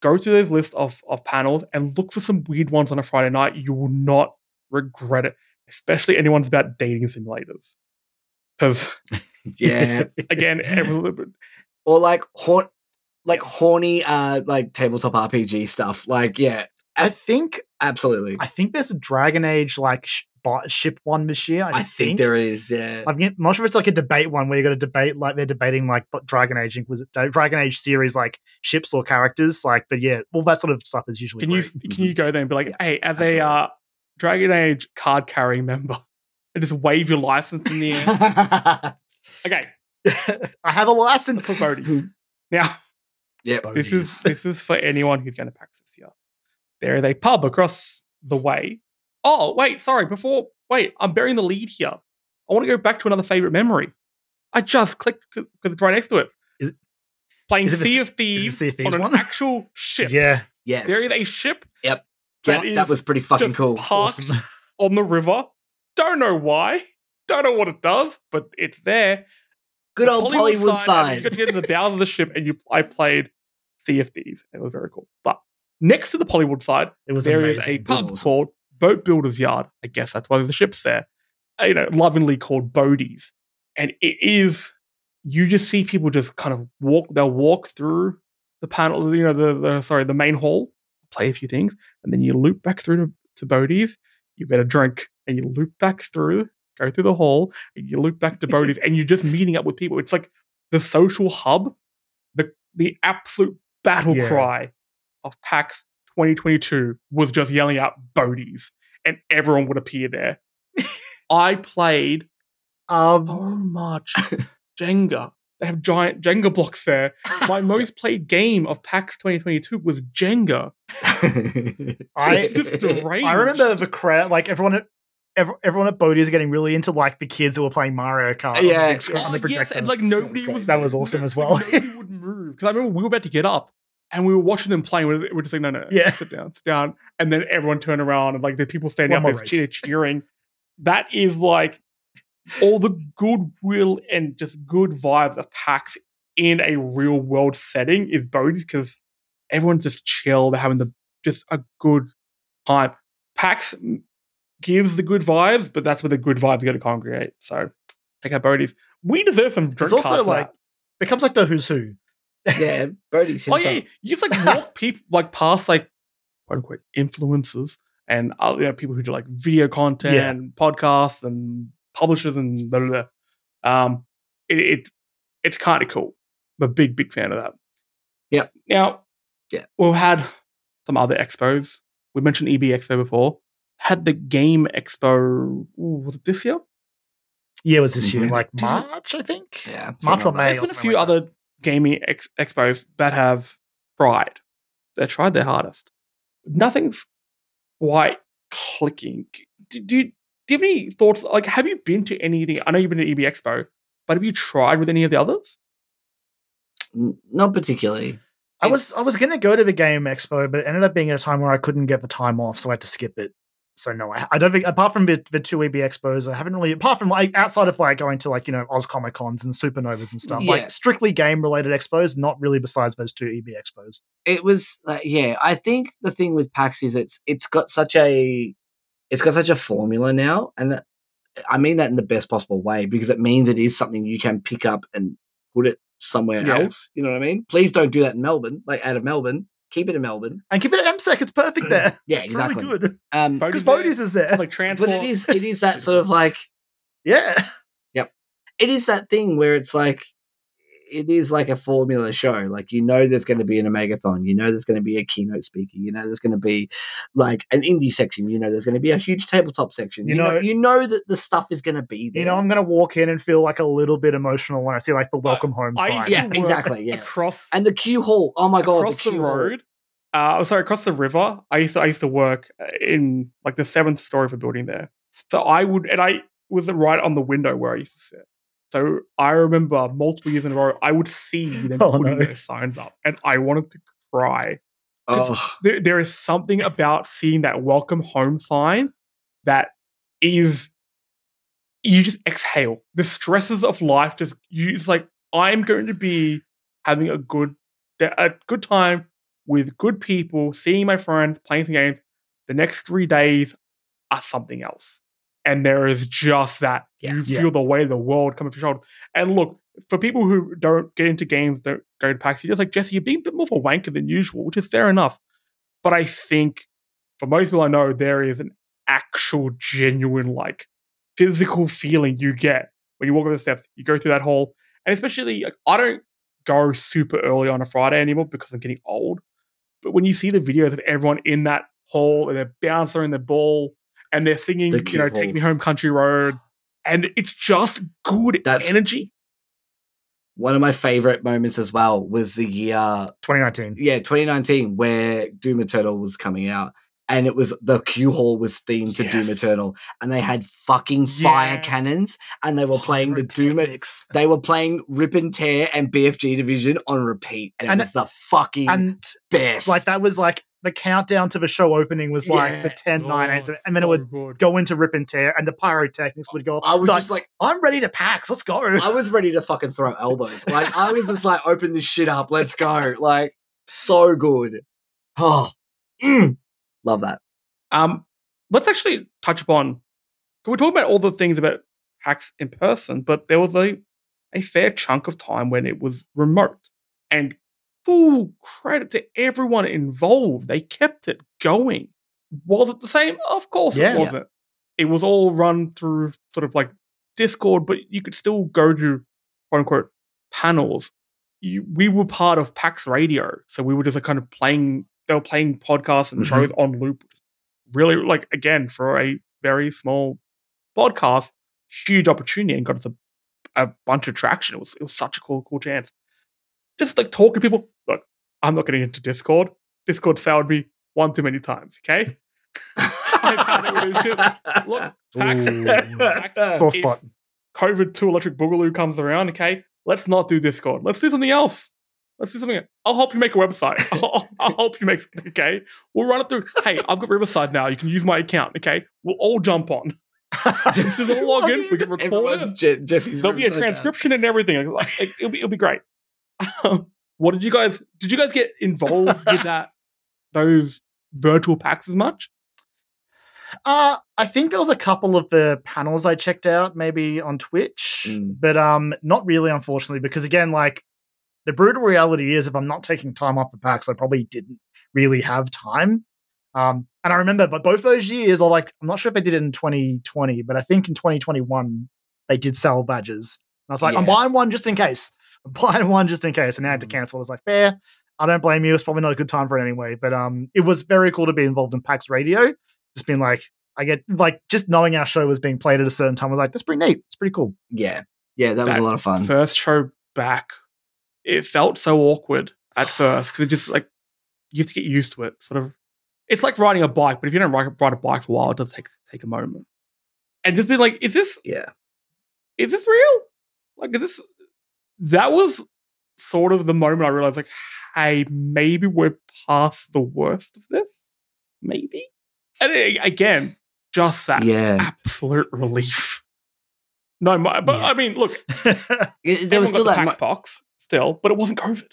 Go to those list of of panels and look for some weird ones on a Friday night. You will not regret it, especially anyone's about dating simulators. Because yeah, again, every, or like haunt, like horny, uh, like tabletop RPG stuff. Like, yeah, I think absolutely. I think there's a Dragon Age like sh- ship one this year. I, I think there is. Yeah, I'm get- not sure if it's like a debate one where you got to debate like they're debating like Dragon Age was it Dragon Age series like ships or characters like but yeah all that sort of stuff is usually can you can you go there and be like, hey, as absolutely. a uh, Dragon Age card carrying member, and just wave your license in the air? okay, I have a license. for Boatie. Now, yep. this is this is for anyone who's going to PAX this year. There is a pub across the way. Oh, wait, sorry. Before, wait, I'm burying the lead here. I want to go back to another favorite memory. I just clicked because it's right next to it. Is it- Playing is it the Sea s- of is it Thieves Sea of Thieves on an one? actual ship. yeah, Yes. There is a ship Yep. That Yep, that is was pretty fucking just cool. parked awesome. on the river. Don't know why. Don't know what it does, but it's there. Good The old Hollywood and sign. You got to get in the bow of the ship, and you. I played Sea of Thieves. It was very cool. But next to the Polly Woodside, It was there is amazing. a pub awesome. called Boat Builder's Yard. I guess that's why the ship's there. Uh, You know, lovingly called Boatie's, and it is. You just see people just kind of walk. They'll walk through the panel. You know, the, the sorry, the main hall, play a few things, and then you loop back through to, to Boatie's. You get a drink, and you loop back through, go through the hall, and you loop back to Boatie's, and you're just meeting up with people. It's like the social hub, the the absolute battle Yeah. cry of PAX 2022 was just yelling out Boatie's, and everyone would appear there. I played Um, so much Jenga. They have giant Jenga blocks there. My most played game of PAX 2022 was Jenga. I- just. I remember the crowd, like everyone at ev- everyone at Bodie's getting really into like the kids who were playing Mario Kart. on the Yeah. on the ah, yes, projector. and like nobody great. was. That was awesome as well. Nobody would move because I remember we were about to get up, and we were watching them playing. We're, we're just like, no, no, Yeah. sit down, sit down, and then everyone turned around and like the people standing One up more there cheering. That is like all the goodwill and just good vibes of PAX in a real world setting is Boatie because everyone's just chill. They're having the just a good time. PAX gives the good vibes, but that's where the good vibes go to congregate. So check out Boatie's. We deserve some drink It's also cards like that. becomes like the who's who. yeah, Boatie's Oh yeah, you just like walk people like past like quote unquote influencers and other you know, people who do like video content, Yeah. and podcasts, and publishers, and blah blah. blah. Um, it, it it's kind of cool. I'm a big big fan of that. Yeah. Now, Yeah. we've had some other expos. We mentioned EB Expo before. Had the Game Expo. Ooh, was it this year? Yeah, it was this year, Mhm. like March, I think. Yeah, March or May. There's or been a few like that. other gaming ex- expos that have tried. They tried their hardest. Nothing's quite clicking. Do, do, you, do you have any thoughts? Like, have you been to any? of the- I know you've been to EB Expo, but have you tried with any of the others? Not particularly. I was I was gonna go to the game expo, but it ended up being at a time where I couldn't get the time off, so I had to skip it. So no, I, I don't think apart from the, the two EB expos, I haven't really apart from like outside of like going to like you know Oz Comic Cons and Supernovas and stuff, Yeah. like strictly game related expos, not really besides those two EB expos. it was like yeah i think the thing with pax is it's it's got such a it's got such a formula now and that- i mean that in the best possible way because it means it is something you can pick up and put it somewhere Yeah. else you know what i mean please don't do that in melbourne like out of melbourne keep it in melbourne And keep it at MCEC, it's perfect there. yeah It's exactly really good um because there, Boatie's is there. Like transport. but it is it is that sort of like yeah, yep. it is that thing where it's like it is like a formula show. Like you know there's going to be an Omegathon, you know there's going to be a keynote speaker, you know there's going to be like an indie section, you know there's going to be a huge tabletop section. You You, know, know- you know that the stuff is going to be there. you know I'm gonna walk in and feel like a little bit emotional when I see like the welcome home I sign. used Yeah, exactly, yeah. Across and the queue hall. Oh my god, across the, the, queue hall. road. Uh, sorry, across the river. I used to I used to work uh, in like the seventh story of a building there. So I would, and I was right on the window where I used to sit. So I remember multiple years in a row, I would see them Oh, putting no. those signs up, and I wanted to cry. Oh, There, there is something about seeing that welcome home sign that is you just exhale. The stresses of life just you it's like I'm going to be having a good a good time with good people, seeing my friends, playing some games. The next three days are something else. And there is just that. Yeah. you Yeah. feel the weight of the world coming off your shoulders. And look, for people who don't get into games, don't go to PAX, you're just like, Jesse, you're being a bit more of a wanker than usual, which is fair enough. But I think for most people I know, there is an actual, genuine, like physical feeling you get when you walk up the steps, you go through that hall. And especially, like, I don't go super early on a Friday anymore because I'm getting old. But when you see the videos of everyone in that hall and they're bouncing the ball and they're singing, The you know. Take Me Home Country Road, and it's just good That's- energy. one of my favorite moments as well was the year 2019. yeah 2019 where Doom Eternal was coming out. And it was the Q Hall was themed to Doom Yes. Eternal, and they had fucking fire cannons, and they were playing the Doom. Pyrotechnics. They were playing Rip and Tear and BFG Division on repeat, and it And- was the fucking and best. like that was like the countdown to the show opening was like the Yeah. 10, 9, 8, Oh, 7, and then it would good. go into rip and tear, and the pyrotechnics would go. off. I was Like, just like, I'm ready to pack. Let's go. I was ready to fucking throw elbows. Like I was just like, open this shit up, let's go. Like so good. Oh, mm. love that. Um, let's actually touch upon. So we're talking about all the things about hacks in person, but there was a a fair chunk of time when it was remote, and full credit to everyone involved. They kept it going. Was it the same? Of course Yeah. it wasn't. It was all run through sort of like Discord, but you could still go to quote unquote panels. You, we were part of PAX Radio, so we were just like kind of playing. They were playing podcasts and Mhm. shows on loop. Really, like again for a very small podcast, huge opportunity and got us a, a bunch of traction. It was it was such a cool cool chance. Just like talking to people. Look, I'm not getting into Discord. Discord failed me one too many times. Okay, I've had it with this shit. Look, Ooh. PAX Sore spot. COVID 2 Electric Boogaloo comes around, okay, let's not do Discord. Let's do something else. let's do something. I'll help you make a website. I'll, I'll help you make. Okay, we'll run it through. Hey, I've got Riverside now. You can use my account. Okay, we'll all jump on. Just log in. We can record Everyone's it. Je- Jesse's There'll be a upside down. transcription and everything. Like, it'll be it'll be great. Um, what did you guys? Did you guys get involved with that? Those virtual PAX as much? Uh, I think there was a couple of the panels I checked out, maybe on Twitch, Mm. but um, not really, unfortunately, because again, like the brutal reality is, if I'm not taking time off the PAX, I probably didn't really have time. Um, and I remember, but both those years, or like, I'm not sure if they did it in 2020, but I think in 2021 they did sell badges. And I was like, I'm buying one just in case. I'm one just in case, and I had to Mm. cancel. I was like, fair. I don't blame you. It's probably not a good time for it anyway. But um, it was very cool to be involved in PAX Radio. Just being like, I get like just knowing our show was being played at a certain time. I was like, that's pretty neat. It's pretty cool. Yeah, yeah, that was a lot of fun. First show back, it felt so awkward at first because it just like you have to get used to it. Sort of, it's like riding a bike, but if you don't ride, ride a bike for a while, it does take take a moment. And just be like, is this Yeah, is this real? Like, is this? That was sort of the moment I realized, like, hey, maybe we're past the worst of this. Maybe. And again, just that yeah. absolute relief. No, my, but Yeah. I mean, look, there was still that. Pax box still, but it wasn't COVID.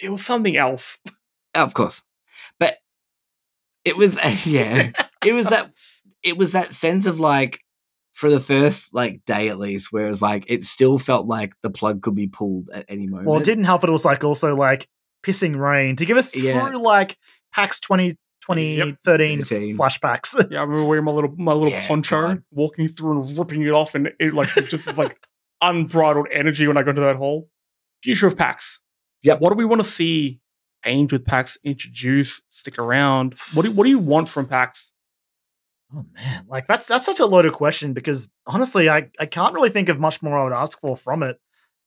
It was something else. Of course. But it was yeah. it was that it was that sense of like for the first like day at least, where it was like it still felt like the plug could be pulled at any moment. well, it didn't help. It was like also like pissing rain to give us true Yeah. like PAX 20, 2013 13. flashbacks. Yeah, I remember wearing my little my little Yeah, poncho, God. walking through and ripping it off, and it like it just like unbridled energy when I got into that hole. Future of PAX. Yeah, What do we want to see change with PAX? Introduce, stick around. What do What do you want from PAX? Oh man, like that's that's such a loaded question because honestly, I I can't really think of much more I would ask for from it.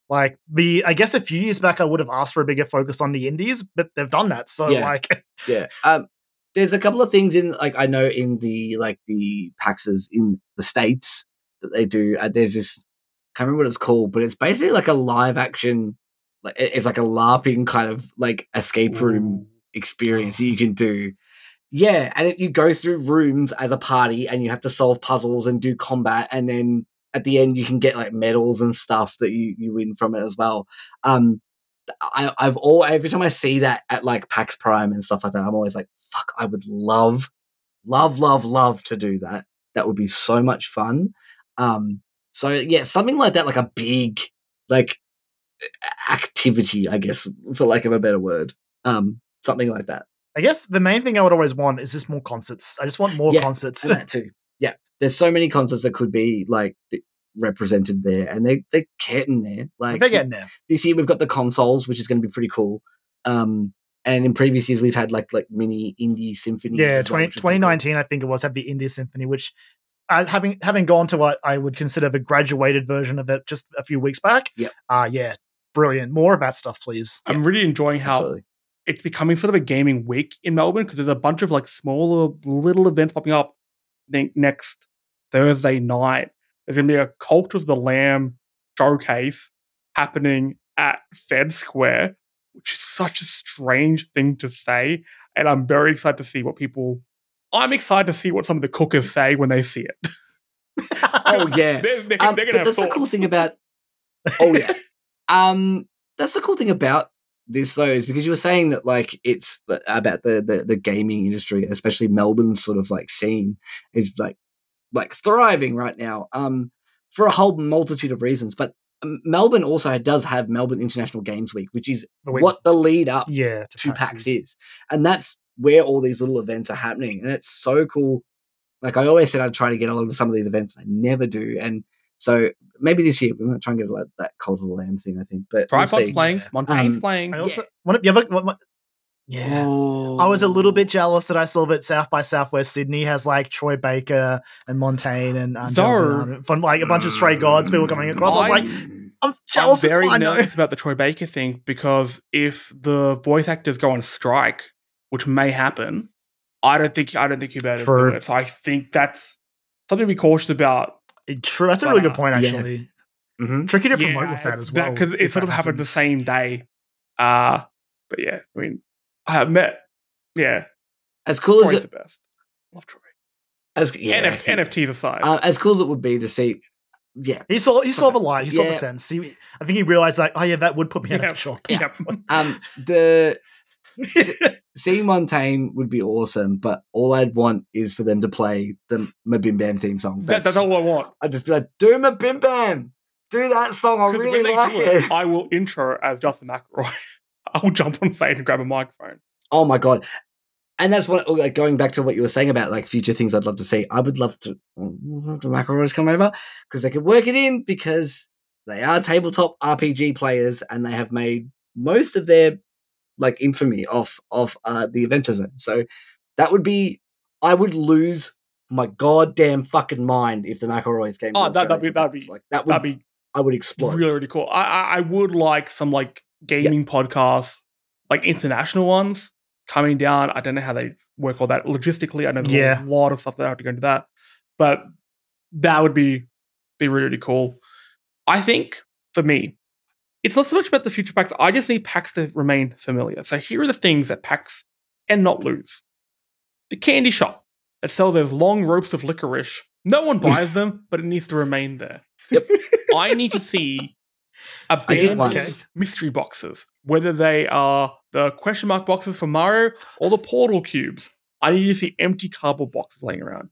Like the, I guess a few years back I would have asked for a bigger focus on the indies, but they've done that. So Yeah. like, yeah. Um there's a couple of things in like I know in the like the PAXs in the States that they do. Uh, there's this can't remember what it's called, but it's basically like a live action like it's like a LARPing kind of like escape room experience that you can do. Yeah, and it, you go through rooms as a party, and you have to solve puzzles and do combat, and then at the end you can get like medals and stuff that you you win from it as well. Um, I, I've all every time I see that at like PAX Prime and stuff like that, I'm always like, fuck, I would love, love, love, love to do that. That would be so much fun. Um, so yeah, something like that, like a big like activity, I guess, for lack of a better word. Um, something like that. I guess the main thing I would always want is just more concerts. I just want more Yeah, concerts. That too. Yeah, there's so many concerts that could be like represented there, and they they're getting there. Like They're getting there. this year, we've got the consoles, which is going to be pretty cool. Um, and in previous years, we've had like like mini indie symphonies. Yeah, as well, 20, which is pretty cool. 2019, I think it was, had the indie Symphony, which uh, having having gone to what I would consider the graduated version of it just a few weeks back. Yep. Uh yeah, brilliant. More of that stuff, please. I'm really enjoying how Absolutely. It's becoming sort of a gaming week in Melbourne because there's a bunch of like smaller little events popping up. I think next Thursday night there's gonna be a Cult of the Lamb showcase happening at Fed Square, which is such a strange thing to say, and I'm very excited to see what people. I'm excited to see what some of the cookers say when they see it. Oh yeah. They're, they're, Um, they're but that's the cool thoughts. thing about. Oh yeah. um, that's the cool thing about this though is because you were saying that like it's about the, the the gaming industry, especially Melbourne's sort of like scene is like like thriving right now. Um, for a whole multitude of reasons, but um, Melbourne also does have Melbourne International Games Week, which is The week- what the lead up yeah, to PAX is. And that's where all these little events are happening. And it's so cool. Like I always said, I'd try to get along to some of these events. I never do. And so maybe this year we're going to try and get like that Cult of the Lamb thing, I think. But we'll Tripod's see. playing, Yeah. Montaigne's Um, playing. I also want to, yeah, but, what- what- yeah. I was a little bit jealous that I saw that South by Southwest Sydney has like Troy Baker and Montaigne and um, Though- from like a bunch of stray gods people coming across. I was like, I'm jealous. I'm jealous. very it's fine, though. nervous about the Troy Baker thing because if the voice actors go on strike, which may happen, I don't think I don't think you better True. do it. So I think that's something to be cautious about. True, that's a really But, good point. yeah. Actually, Mhm. tricky to promote with that as well. because it sort of happened the same day. Uh But yeah, I mean, I have met. Yeah, as cool as it, the best. Love Troy. as yeah, NF- NFTs aside, Uh, as cool as it would be to see, yeah, He saw he saw the light. He saw the sense. He, I think he realized like, oh yeah, that would put me out Yeah. of a shop. yeah. um, the seeing Montaigne would be awesome, but all I'd want is for them to play the Mabim Bam theme song. That, that's all I want. I'd just be like, do Mabim Bam, do that song. I really like do it. I will intro as Justin McElroy. I'll jump on stage and grab a microphone. Oh my god. And that's what oh, like going back to what you were saying about like future things I'd love to see. I would love to the McElroys come over because they could work it in because they are tabletop RPG players and they have made most of their like infamy off of uh, the Adventure Zone. So that would be I would lose my goddamn fucking mind if the McElroys came. Oh, that- that'd be- that'd be- like that would That'd be I would explode. really, really cool. I, I, I would like some like gaming podcasts, like international ones coming down. I don't know how they work all that logistically. I know there's Yeah. a lot of stuff that I have to go into that, but that would be be really, really cool. I think for me, it's not so much about the future PAX. I just need PAX to remain familiar. So here are the things that PAX cannot lose: the candy shop that sells those long ropes of licorice. No one buys them, but it needs to remain there. Yep. I need to see abandoned mystery boxes, whether they are the question mark boxes for Mario or the portal cubes. I need to see empty cardboard boxes laying around.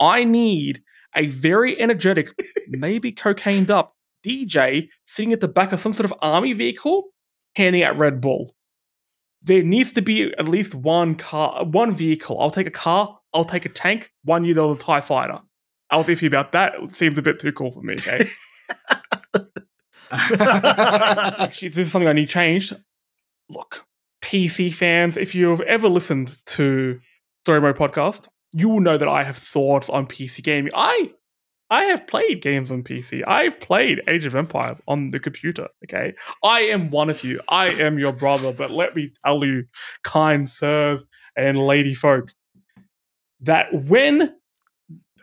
I need a very energetic, maybe cocained up DJ sitting at the back of some sort of army vehicle handing out Red Bull. There needs to be at least one car, one vehicle. I'll take a car, I'll take a tank, one year old TIE fighter. I'll see about that. It seems a bit too cool for me, okay? Actually, this is something I need changed. Look, PC fans, if you've ever listened to Story Mode Podcast, you will know that I have thoughts on PC gaming. I I have played games on PC. I've played Age of Empires on the computer. Okay. I am one of you. I am your brother. But let me tell you, kind sirs and lady folk, that when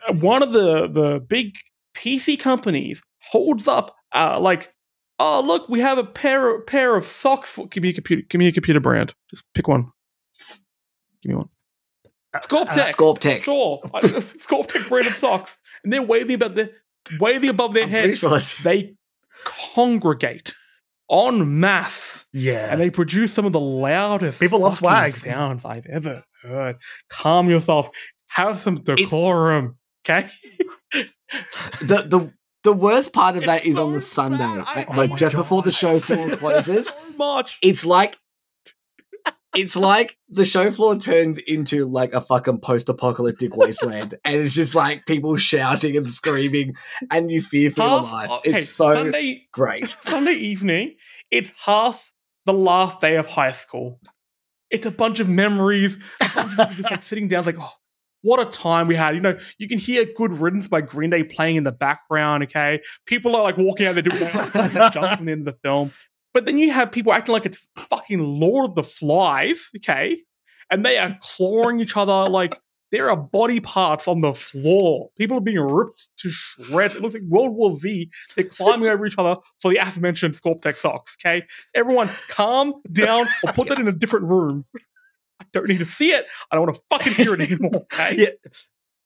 one of the, the big PC companies holds up uh, like oh look, we have a pair of pair of socks. For, give me a computer. Give me a computer brand. Just pick one. Give me one. Scorptech. Uh, Scorptech. Sure, Scorptech branded socks, and they're waving about the waving above their I'm heads. sure They congregate en masse, Yeah. and they produce some of the loudest People love swag. sounds I've ever heard. Calm yourself. Have some decorum. Okay. the the the worst part of that It's is on the Sunday. I- oh like my just before the show I floor hate closes. so much. It's like it's like the show floor turns into like a fucking post-apocalyptic wasteland, and it's just like people shouting and screaming, and you fear for your Half- life. okay, It's so Sunday great. Sunday evening, it's half the last day of high school. It's a bunch of memories, bunch of just like sitting down, like, oh, what a time we had. You know, you can hear Good Riddance by Green Day playing in the background, okay? People are like walking out, doing like, jumping into the film. But then you have people acting like it's fucking Lord of the Flies, okay? And they are clawing each other like there are body parts on the floor. People are being ripped to shreds. It looks like World War Z. They're climbing over each other for the aforementioned Scorptech socks. Okay, everyone, calm down or put that in a different room. I don't need to see it. I don't want to fucking hear it anymore. Okay. Yeah.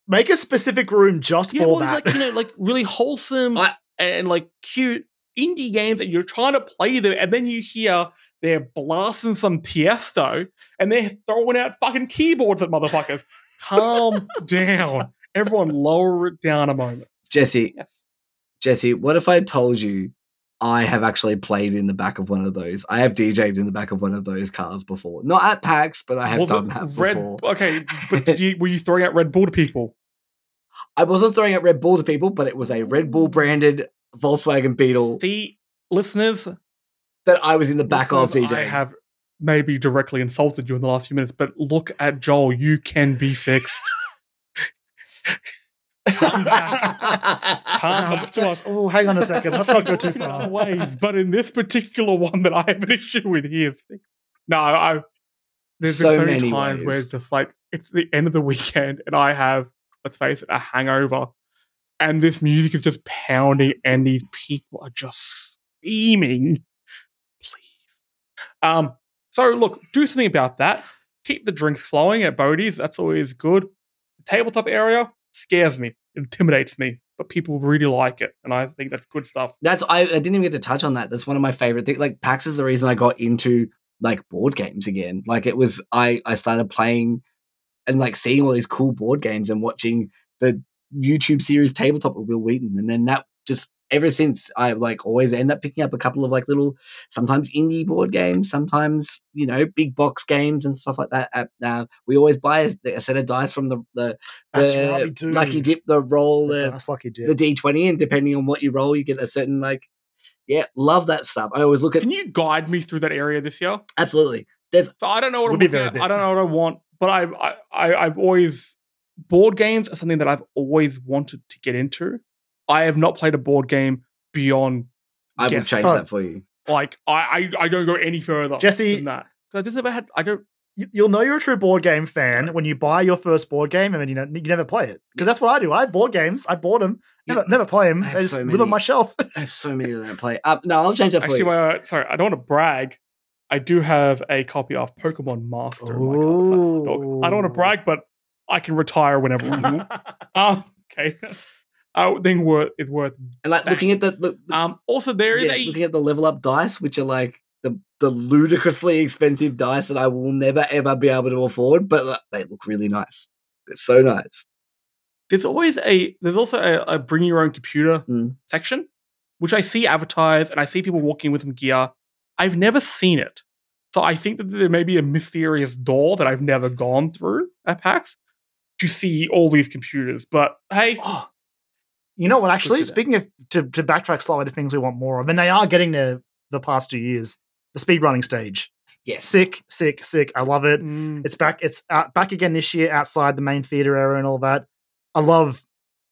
Make a specific room just Yeah, for well, that. like you know, like really wholesome I- and like cute indie games that you're trying to play them, and then you hear they're blasting some Tiesto and they're throwing out fucking keyboards at motherfuckers. Calm down, everyone. Lower it down a moment. Jesse, Yes. Jesse, what if I told you I have actually played in the back of one of those? I have DJ'd in the back of one of those cars before. Not at PAX, but I have Was done that Red? before. Okay, but did you, were you throwing out Red Bull to people? I wasn't throwing out Red Bull to people, but it was a Red Bull branded Volkswagen Beetle See, listeners, that I was in the back of listeners, DJ. I have maybe directly insulted you in the last few minutes, but look at Joel. You can be fixed. Come back. To us. oh, hang on a second. Let's not go too far. ways, but in this particular one that I have an issue with here, no, I. There's So been so many many times where it's just like it's the end of the weekend, and I have, let's face it, a hangover, and this music is just pounding, and these people are just screaming. Please, um, So look, do something about that. Keep the drinks flowing at Boatie's. That's always good. The tabletop area scares me, intimidates me, but people really like it, and I think that's good stuff. That's I, I didn't even get to touch on that. That's one of my favorite things. Like PAX is the reason I got into like board games again. Like it was I I started playing and like seeing all these cool board games and watching the YouTube series Tabletop with Wil Wheaton, and then that just ever since I like always end up picking up a couple of like little sometimes indie board games, sometimes you know big box games and stuff like that. Uh, uh, we always buy a, a set of dice from the the, the right, lucky dip, the roll, the, That's lucky dip. the D twenty, and depending on what you roll, you get a certain like. Yeah, love that stuff. I always look at Can you guide me through that area this year? absolutely. There's So I don't know what I'm be looking at. I don't know what I want, but I, I, I've always board games are something that I've always wanted to get into. I have not played a board game beyond I will Yes. change that for you. like I, I, I don't go any further. Jesse- than that. 'Cause I just never had. I don't. You- You'll know you're a true board game fan when you buy your first board game and then you know you never play it because that's what I do. I have board games. I bought them, never, Yeah. never play them. I They just so live on my shelf. I have so many that I don't play. Uh, no, I'll change that for Actually, you. my, sorry, I don't want to brag. I do have a copy of Pokemon Master. in my I don't want to brag, but I can retire whenever I want. um, okay. I think worth it's worth. and like looking at the, the, the- Um, also, there is yeah, a looking at the level up dice, which are like the the ludicrously expensive dice that I will never ever be able to afford, but like, they look really nice. They're so nice. there's always a there's also a, a bring your own computer Mm. section, which I see advertised and I see people walking with some gear. I've never seen it, so I think that there may be a mysterious door that I've never gone through at PAX to see all these computers. But hey, Oh, you know what? Actually, speaking of to, to backtrack slightly to things we want more of, and they are getting there the past two years. The speedrunning stage, Yes. sick, sick, sick. I love it. mm, It's back. It's out, back again this year outside the main theater area and all that. I love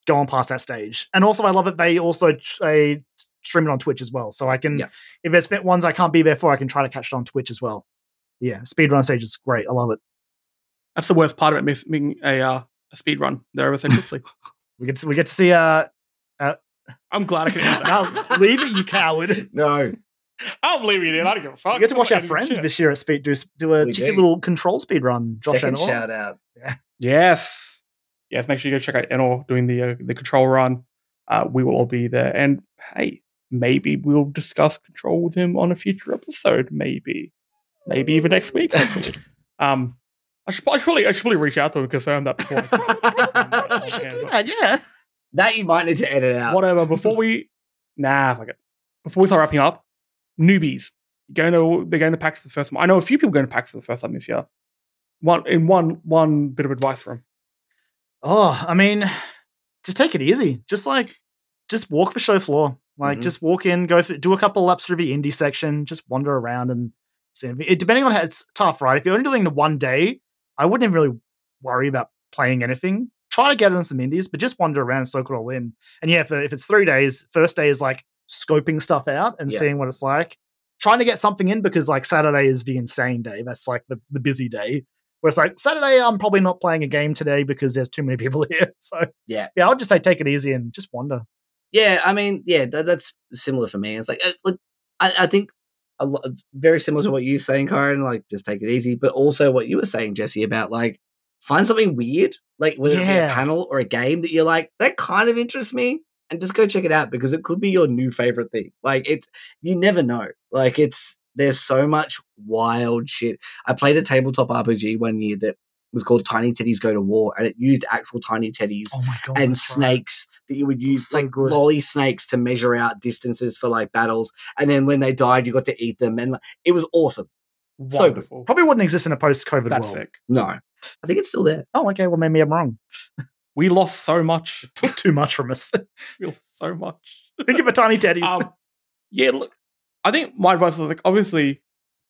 going past that stage, and also I love it. They also they stream it on Twitch as well, so I can Yeah. if there's ones I can't be there for, I can try to catch it on Twitch as well. Yeah, speedrun stage is great. I love it. That's the worst part of it missing a uh, a speed run there ever so quickly. We get to, we get to see uh I'm glad I can end now that. leave it, you coward. No. I'm leaving it in. I don't give a fuck. We get to watch our not friend shit. this year at speed do do a cheeky little control speed run. Josh Second Enor. shout out. Yes. Yes, make sure you go check out Enor doing the uh, the control run. Uh, we will all be there. And hey, maybe we'll discuss control with him on a future episode. Maybe. Maybe even next week. um I should, I should probably I should probably reach out to him and confirm that before. I- You should Yeah, do that, yeah. That you might need to edit out. Whatever. Before we nah, fuck it. Before we start wrapping up, newbies. Going to they're going to PAX for the first time. I know a few people going to PAX for the first time this year. One in one one bit of advice from Oh, I mean, just take it easy. Just like, just walk the show floor. Like, Mhm. just walk in, go through, do a couple laps through the indie section, just wander around and see. It, depending on how it's tough, right? If you're only doing the one day, I wouldn't even really worry about playing anything. Try to get in some indies, but just wander around, soak it all in. And yeah, if, if it's three days, first day is like scoping stuff out and Yeah. seeing what it's like. Trying to get something in because like Saturday is the insane day. That's like the, the busy day. Where it's like Saturday, I'm probably not playing a game today because there's too many people here. So Yeah. yeah, I would just say take it easy and just wander. Yeah, I mean, yeah, that, that's similar for me. It's like, uh, look, I, I think a lot, very similar to mm. what you're saying, Kyran. Like, just take it easy, but also what you were saying, Jesse, about like find something weird, like whether it be a panel or a game that you're like that kind of interests me, and just go check it out because it could be your new favorite thing. Like, it's you never know. Like, it's there's so much wild shit. I played a tabletop RPG one year that was called Tiny Teddies Go to War, and it used actual tiny teddies Oh my god! and that's right. snakes that you would use So like good. lolly snakes to measure out distances for like battles and then when they died you got to eat them and like, it was awesome So good. Probably wouldn't exist in a post-COVID That's world. sick. no i think it's still there Oh, okay. Well, maybe I'm wrong. We lost so much. Took too much from us. We lost so much. Think of a tiny teddies. um, yeah, look, I think my advice is like obviously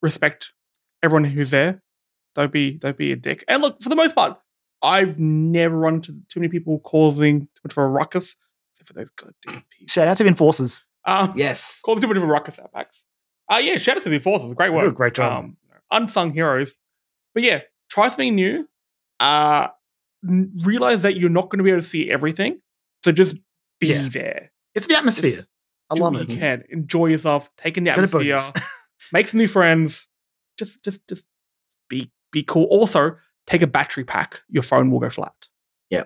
respect everyone who's there. Don't be don't be a dick. And look, for the most part, I've never run into too many people causing too much of a ruckus, except for those goddamn people. Shout out to the enforcers. Um, yes causing too much of a ruckus at PAX. Uh, yeah, shout out to the enforcers. Great They work. a great job. Um, unsung heroes. But yeah, try something new. Uh, n- realize that you're not going to be able to see everything. So just be Yeah. there. It's the atmosphere. I love it. you can. Enjoy yourself. Take in the atmosphere. Boaties. make some new friends. just just just be be cool. Also, take a battery pack. Your phone will go flat. Yeah.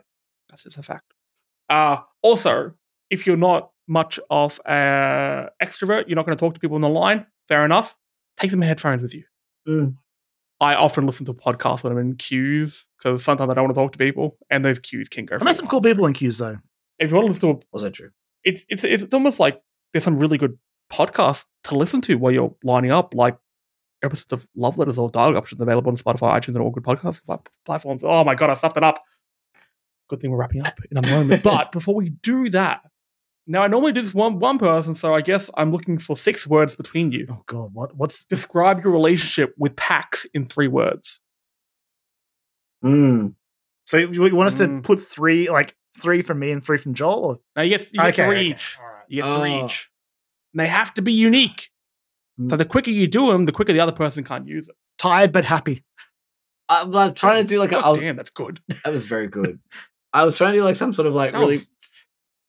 that's just a fact. Uh, also, if you're not much of an extrovert, you're not going to talk to people on the line. Fair enough. Take some headphones with you. Mm. I often listen to podcasts when I'm in queues because sometimes I don't want to talk to people, and those queues can go. I met some cool people in queues though. If you want to listen to, a, that true. it's it's it's almost like there's some really good podcasts to listen to while you're lining up, like episodes of Love Letters or Dialogue Options available on Spotify, iTunes, and all good podcast platforms. Oh my god, I stuffed it up. Good thing we're wrapping up in a moment. but before we do that, now I normally do this one one person, so I guess I'm looking for six words between you. Oh god, what what's Describe your relationship with PAX in three words. Mm. so you, you want us to Mm. put three like three from me and three from Joel? Or? Now you get, you get Okay, three okay, each. alright. You get three each. And they have to be unique. So Mm. the quicker you do them, the quicker the other person can't use it. Tired but happy. I'm, I'm trying to do like a, God I was, damn, that's good. that was very good. I was trying to do like some sort of like That really was-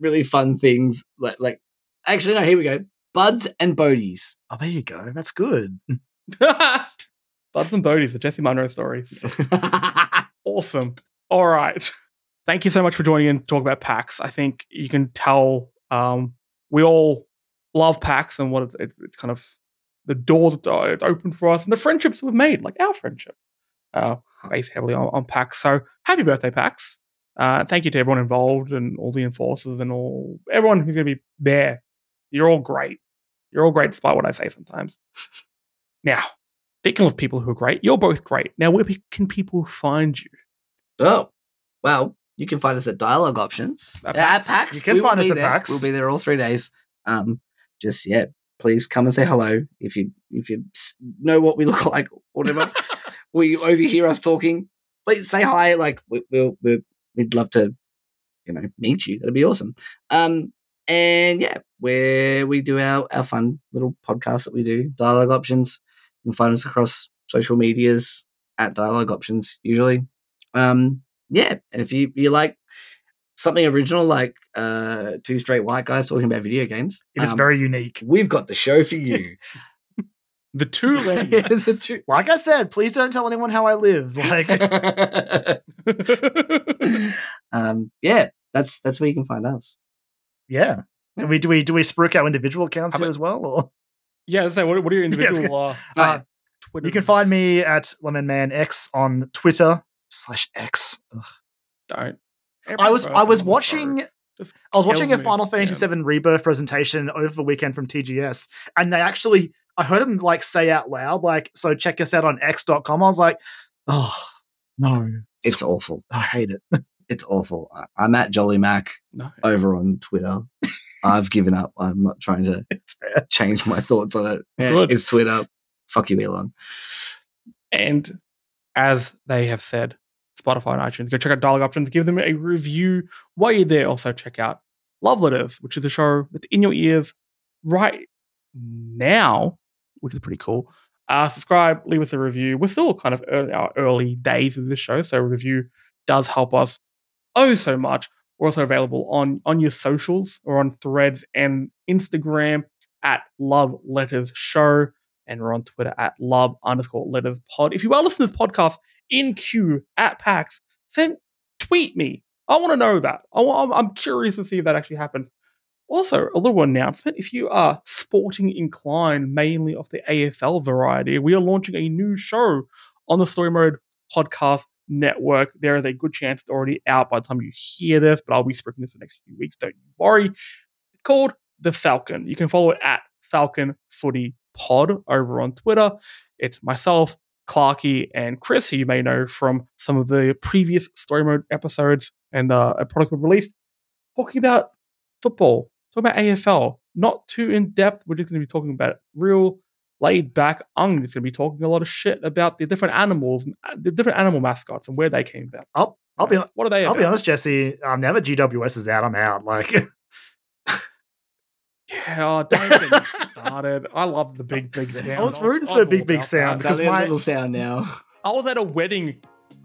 really fun things like like actually no here we go buds and Boaties Oh, there you go. That's good. Buds and Boaties, the Jesse Monroe stories. awesome. All right. Thank you so much for joining in to talk about PAX. I think you can tell um, we all love PAX and what it's, it, it's kind of the doors that opened for us and the friendships we've made, like our friendship, uh, based heavily on, on PAX. So happy birthday, PAX. Uh, thank you to everyone involved and all the enforcers and all everyone who's going to be there. You're all great. You're all great, despite what I say sometimes. now, speaking of people who are great, you're both great. Now, where can people find you? oh well you can find us at dialogue options At at PAX. PAX You can We find us at there. PAX. we'll be there all three days um just yeah please come and say hello if you if you know what we look like or whatever. Or you overhear us talking? Please say hi like we, we'll, we'll we'd love to you know meet you. That'd be awesome. Um and yeah where we do our our fun little podcast that we do dialogue options. You can find us across social medias at dialogue options usually. Um yeah and if you you like something original like uh two straight white guys talking about video games It is um, very unique. we've got the show for you The two ladies. The two- Like I said, please don't tell anyone how I live. Like um yeah that's that's where you can find us yeah. Do we do we do we spruik our individual accounts here about- as well? Or yeah, so what, what are your Yes, individual uh, uh, Twitter? you can find me at Lemon Man X on Twitter slash X. Ugh. Don't. I was I was watching I was watching a. Final Fantasy Yeah. VII Rebirth presentation over the weekend from TGS, and they actually I heard them like say out loud like so check us out on X.com. I was like, oh no, it's awful. I hate it. it's awful. I- i'm at jolly mac No. over on twitter. I've given up. I'm not trying to change my thoughts on it. Yeah, it's twitter. Fuck you elon. And as they have said, Spotify and iTunes, go check out Dialogue Options, give them a review while you're there. Also, check out Love Letters, which is a show that's in your ears right now, which is pretty cool. Uh, subscribe, leave us a review. We're still kind of early, our early days of this show, so review does help us oh so much. We're also available on on your socials or on Threads and Instagram at Love Letters Show and we're on Twitter at love underscore letters pod. If you are listening to this podcast in queue at PAX, send tweet me. I want to know that. I I'm, I'm curious to see if that actually happens. Also, a little announcement: if you are sporting inclined, mainly of the AFL variety, we are launching a new show on the Story Mode Podcast Network. There is a good chance it's already out by the time you hear this, but I'll be speaking this for the next few weeks. Don't you worry. It's called The Falcon. You can follow it at Falcon Footy Pod over on Twitter. It's myself, Clarky, and Chris, who you may know from some of the previous Story Mode episodes and uh, products we've released, talking about football, talking about AFL. Not too in depth. We're just going to be talking about real laid back. I'm just going to be talking a lot of shit about the different animals, uh, the different animal mascots, and where they came from. I'll I'll be What are they? I'll be honest, Jesse. Um, now that GWS is out, I'm out. Like Yeah, oh, don't get me started. I love the big, big sound. I was rooting for the big, big sound. Because like a my- little sound now I was at a wedding.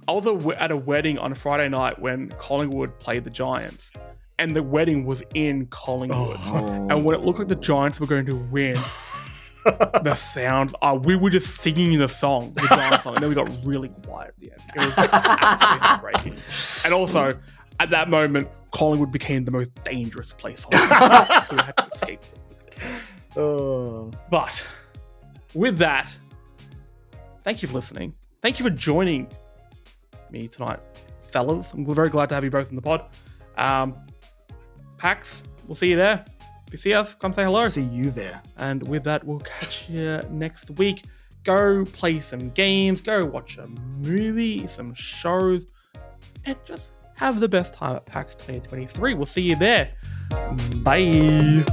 I was a, at a wedding on a Friday night when Collingwood played the Giants, and the wedding was in Collingwood. Oh. And when it looked like the Giants were going to win, the sounds. Uh, we were just singing the song, the Giants song, and then we got really quiet at the end. It was absolutely heartbreaking. And also, at that moment, Collingwood became the most dangerous place on earth. we had to escape. oh. But with that, thank you for listening. Thank you for joining me tonight, fellas. I'm very glad to have you both in the pod. Um, Pax, we'll see you there. If you see us, come say hello. See you there. And with that, we'll catch you next week. Go play some games, go watch a movie, some shows, and just have the best time at PAX 2023. We'll see you there. Bye.